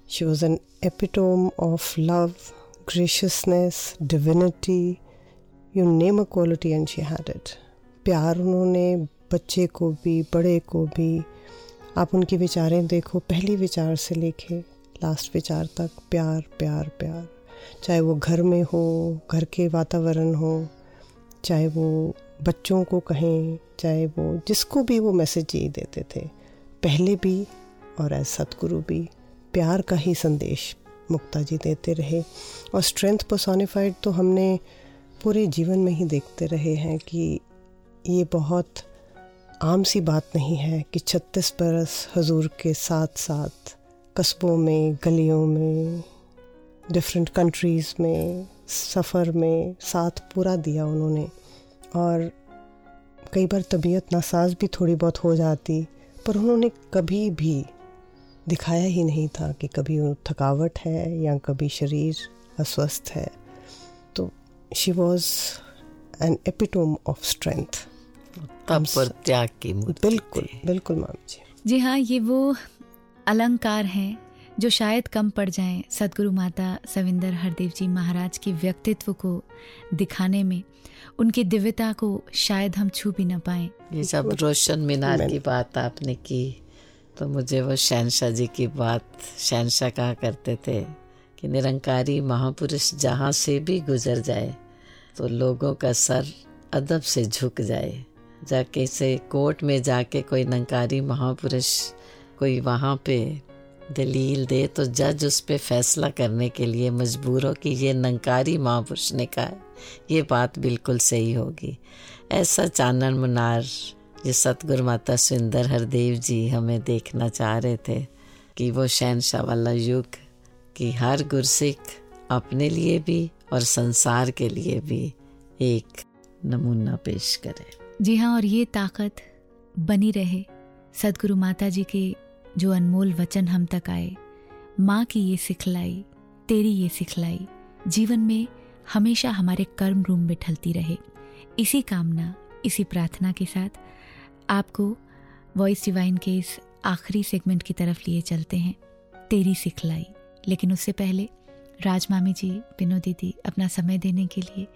She was an epitome of love, graciousness, divinity. You name a quality and she had it. प्यार उन्होंने बच्चे को भी बड़े को भी आप उनकी विचारें देखो पहली विचार से लेके लास्ट विचार तक प्यार प्यार प्यार चाहे वो घर में हो, घर के वातावरण हो, चाहे वो बच्चों को कहें, चाहे वो जिसको भी वो मैसेज यही देते थे। पहले भी और एज सतगुरु भी प्यार का ही संदेश मुक्ता जी देते रहे। और स्ट्रेंथ पर्सोनिफाइड तो हमने पूरे जीवन में ही देखते रहे हैं कि ये बहुत आम सी बात नहीं है कि छत्तीस बरस हजूर के साथ साथ कस्बों में, गलियों में डिफरेंट कंट्रीज़ में सफ़र में साथ पूरा दिया उन्होंने। और कई बार तबीयत नासाज भी थोड़ी बहुत हो जाती पर उन्होंने कभी भी दिखाया ही नहीं था कि कभी थकावट है या कभी शरीर अस्वस्थ है। तो she was an epitome of strength त्याग की बिल्कुल बिल्कुल माम जी। जी हाँ ये वो अलंकार हैं जो शायद कम पड़ जाएँ सदगुरु माता सविंदर हरदेव जी महाराज के व्यक्तित्व को दिखाने में उनकी दिव्यता को शायद हम छू भी न पाए। ये जब रोशन मीनार की बात आपने की तो मुझे वो शहनशाह जी की बात शहनशाह कहा करते थे कि निरंकारी महापुरुष जहाँ से भी गुजर जाए तो लोगों का सर अदब से झुक जाए। जाके से कोर्ट में जाके कोई नंकारी महापुरुष कोई वहाँ पे दलील दे तो जज उस पर फैसला करने के लिए मजबूर हो कि ये नंकारी महापुरुष ने कहा है। ये बात बिल्कुल सही होगी। ऐसा चानन मुनार, ये सतगुरु माता सुंदर हरदेव जी हमें देखना चाह रहे थे कि वो शहनशाह वाला युग कि हर गुरसिख अपने लिए भी और संसार के लिए भी एक नमूना पेश करे। जी हाँ और ये ताकत बनी रहे सदगुरु माता जी के जो अनमोल वचन हम तक आए। माँ की ये सिखलाई, तेरी ये सिखलाई, जीवन में हमेशा हमारे कर्म रूम में ढलती रहे। इसी कामना, इसी प्रार्थना के साथ आपको वॉइस डिवाइन के इस आखिरी सेगमेंट की तरफ़ लिए चलते हैं। तेरी सिखलाई। लेकिन उससे पहले राज मामी जी पिनो दीदी, अपना समय देने के लिए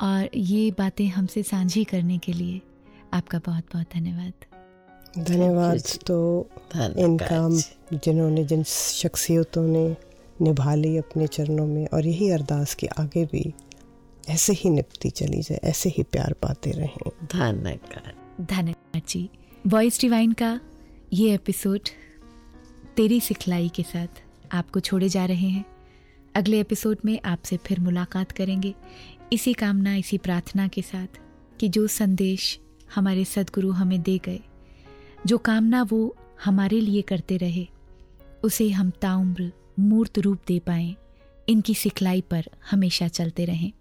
और ये बातें हमसे साझी करने के लिए आपका बहुत बहुत धन्यवाद। धन्यवाद तो इनका जिन्होंने जिन शख्सियतों ने निभा ली अपने चरणों में और यही अरदास की आगे भी ऐसे ही निपती चली जाए ऐसे ही प्यार पाते रहें। धन्यवाद। धन्यवाद जी। वॉइस डिवाइन का ये एपिसोड तेरी सिखलाई के साथ आपको छोड़े जा रहे हैं। अगले एपिसोड में आपसे फिर मुलाकात करेंगे। इसी कामना इसी प्रार्थना के साथ कि जो संदेश हमारे सदगुरु हमें दे गए जो कामना वो हमारे लिए करते रहे, उसे हम ताउम्र मूर्त रूप दे पाए। इनकी सिखलाई पर हमेशा चलते रहें।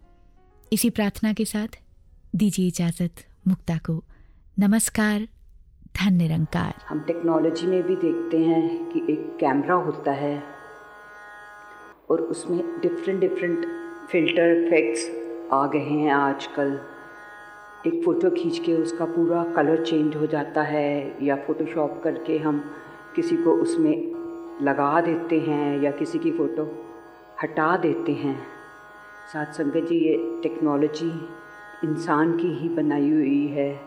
इसी प्रार्थना के साथ दीजिए इजाज़त मुक्ता को। नमस्कार धन निरंकार हम टेक्नोलॉजी में भी देखते हैं कि एक कैमरा होता है और उसमें डिफरेंट डिफरेंट फ़िल्टर इफेक्ट्स आ गए हैं आजकल। एक फ़ोटो खींच के उसका पूरा कलर चेंज हो जाता है या फ़ोटोशॉप करके हम किसी को उसमें लगा देते हैं या किसी की फ़ोटो हटा देते हैं। साथ संगत जी, ये टेक्नोलॉजी इंसान की ही बनाई हुई है।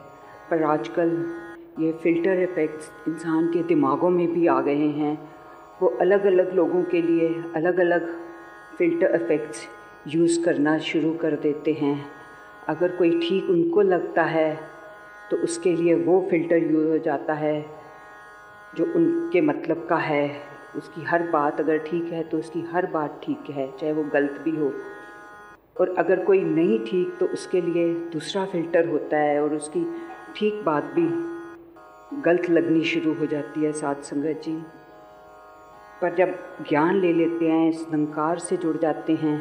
पर आजकल ये फ़िल्टर इफ़ेक्ट्स इंसान के दिमागों में भी आ गए हैं। वो अलग अलग लोगों के लिए अलग अलग फ़िल्टर इफ़ेक्ट्स यूज़ करना शुरू कर देते हैं। अगर कोई ठीक उनको लगता है तो उसके लिए वो फ़िल्टर यूज़ हो जाता है, जो उनके मतलब का है। उसकी हर बात अगर ठीक है तो उसकी हर बात ठीक है, चाहे वो गलत भी हो। और अगर कोई नहीं ठीक तो उसके लिए दूसरा फ़िल्टर होता है और उसकी ठीक बात भी गलत लगनी शुरू हो जाती है साथ संगत जी। पर जब ज्ञान ले लेते हैं, इस नंकार से जुड़ जाते हैं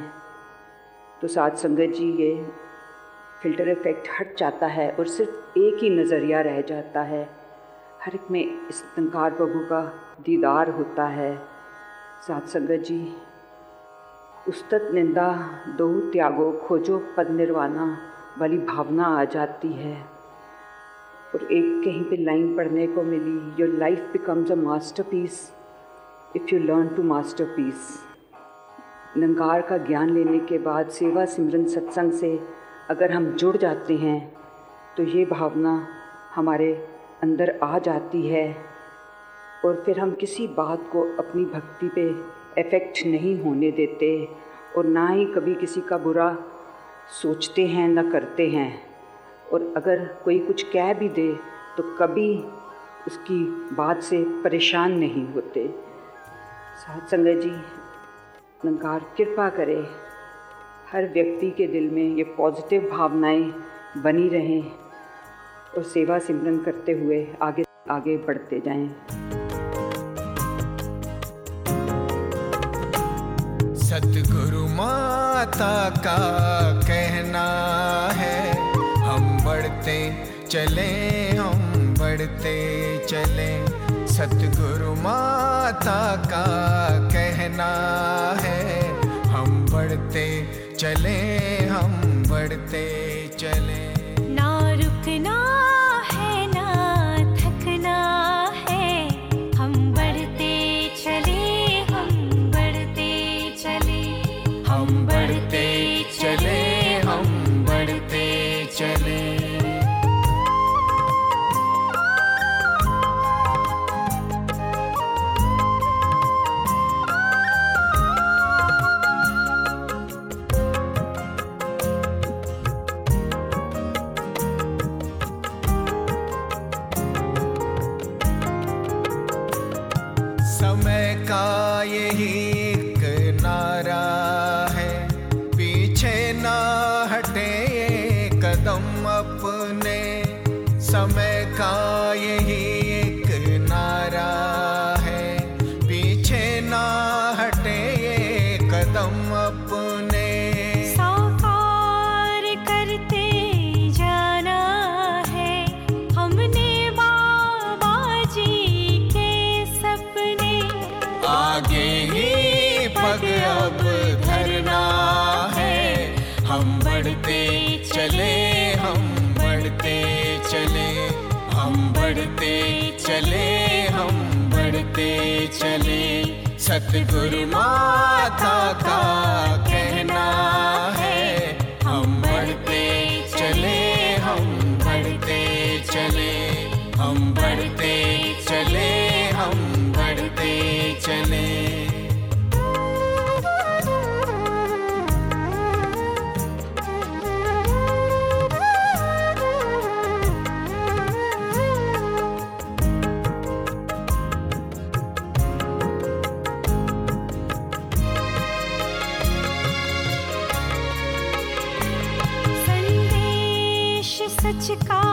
तो साथ संगत जी, ये फ़िल्टर इफ़ेक्ट हट जाता है और सिर्फ़ एक ही नज़रिया रह जाता है। हर एक में इस नंकार प्रभु का दीदार होता है। साथ संगत जी, उस्तत निंदा, दो त्यागो, खोजो, पद निर्वाणा वाली भावना आ जाती है। और एक कहीं पे लाइन पढ़ने को मिली your life becomes a masterpiece if you learn to master peace नंगार का ज्ञान लेने के बाद सेवा सिमरन सत्संग से अगर हम जुड़ जाते हैं तो ये भावना हमारे अंदर आ जाती है और फिर हम किसी बात को अपनी भक्ति पे इफ़ेक्ट नहीं होने देते और ना ही कभी किसी का बुरा सोचते हैं, ना करते हैं। और अगर कोई कुछ कह भी दे तो कभी उसकी बात से परेशान नहीं होते। साथ संगत जी नंकार कृपा करे। हर व्यक्ति के दिल में ये पॉजिटिव भावनाएँ बनी रहें और सेवा सिमरन करते हुए आगे आगे बढ़ते जाएँ। सतगुरु माता का कहना है, हम बढ़ते चले, हम बढ़ते चले सतगुरु माता का कहना है, हम बढ़ते चले हम बढ़ते चले। सतगुरु माता सच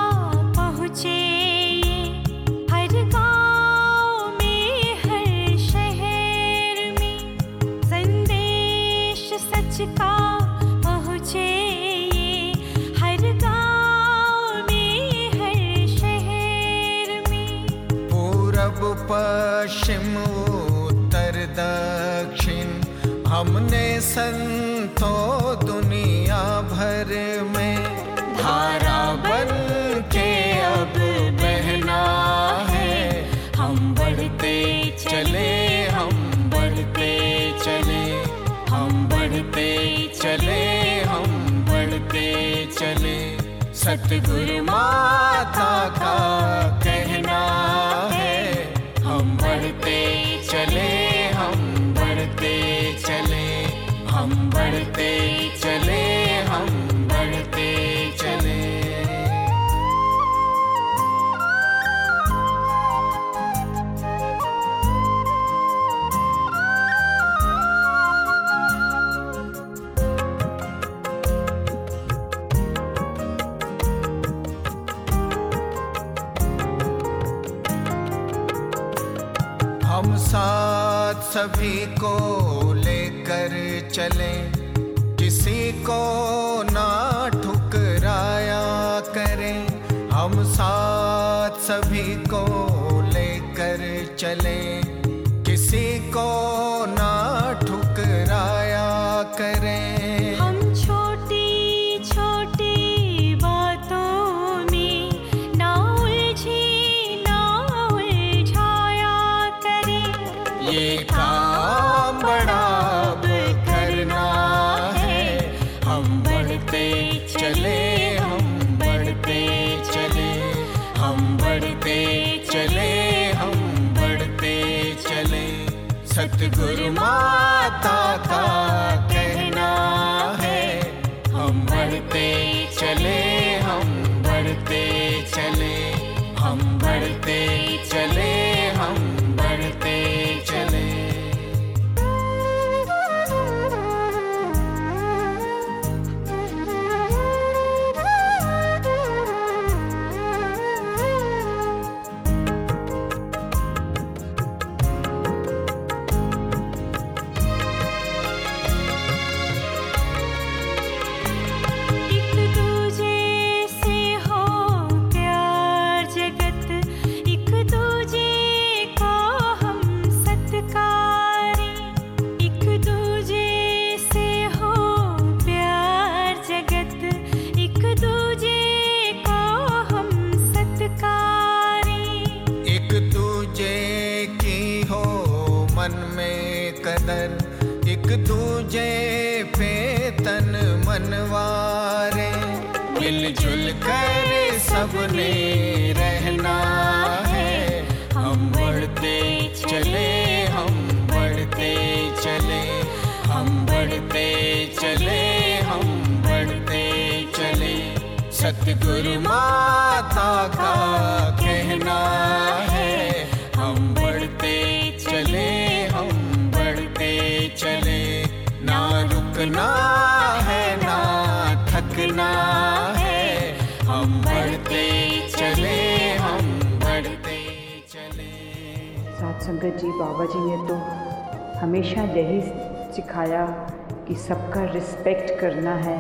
सबका रिस्पेक्ट करना है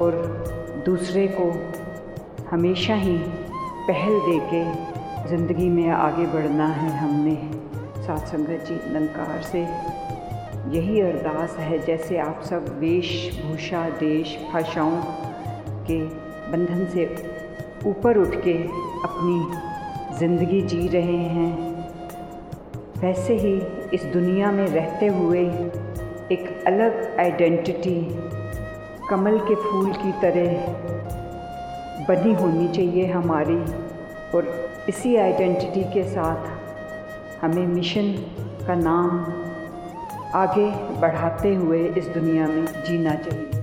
और दूसरे को हमेशा ही पहल दे के ज़िंदगी में आगे बढ़ना है हमने। सात संगत जी, नंकार से यही अरदास है जैसे आप सब वेशभूषा देश भाषाओं के बंधन से ऊपर उठ के अपनी ज़िंदगी जी रहे हैं। वैसे ही इस दुनिया में रहते हुए अलग आइडेंटिटी कमल के फूल की तरह बनी होनी चाहिए हमारी और इसी आइडेंटिटी के साथ हमें मिशन का नाम आगे बढ़ाते हुए इस दुनिया में जीना चाहिए।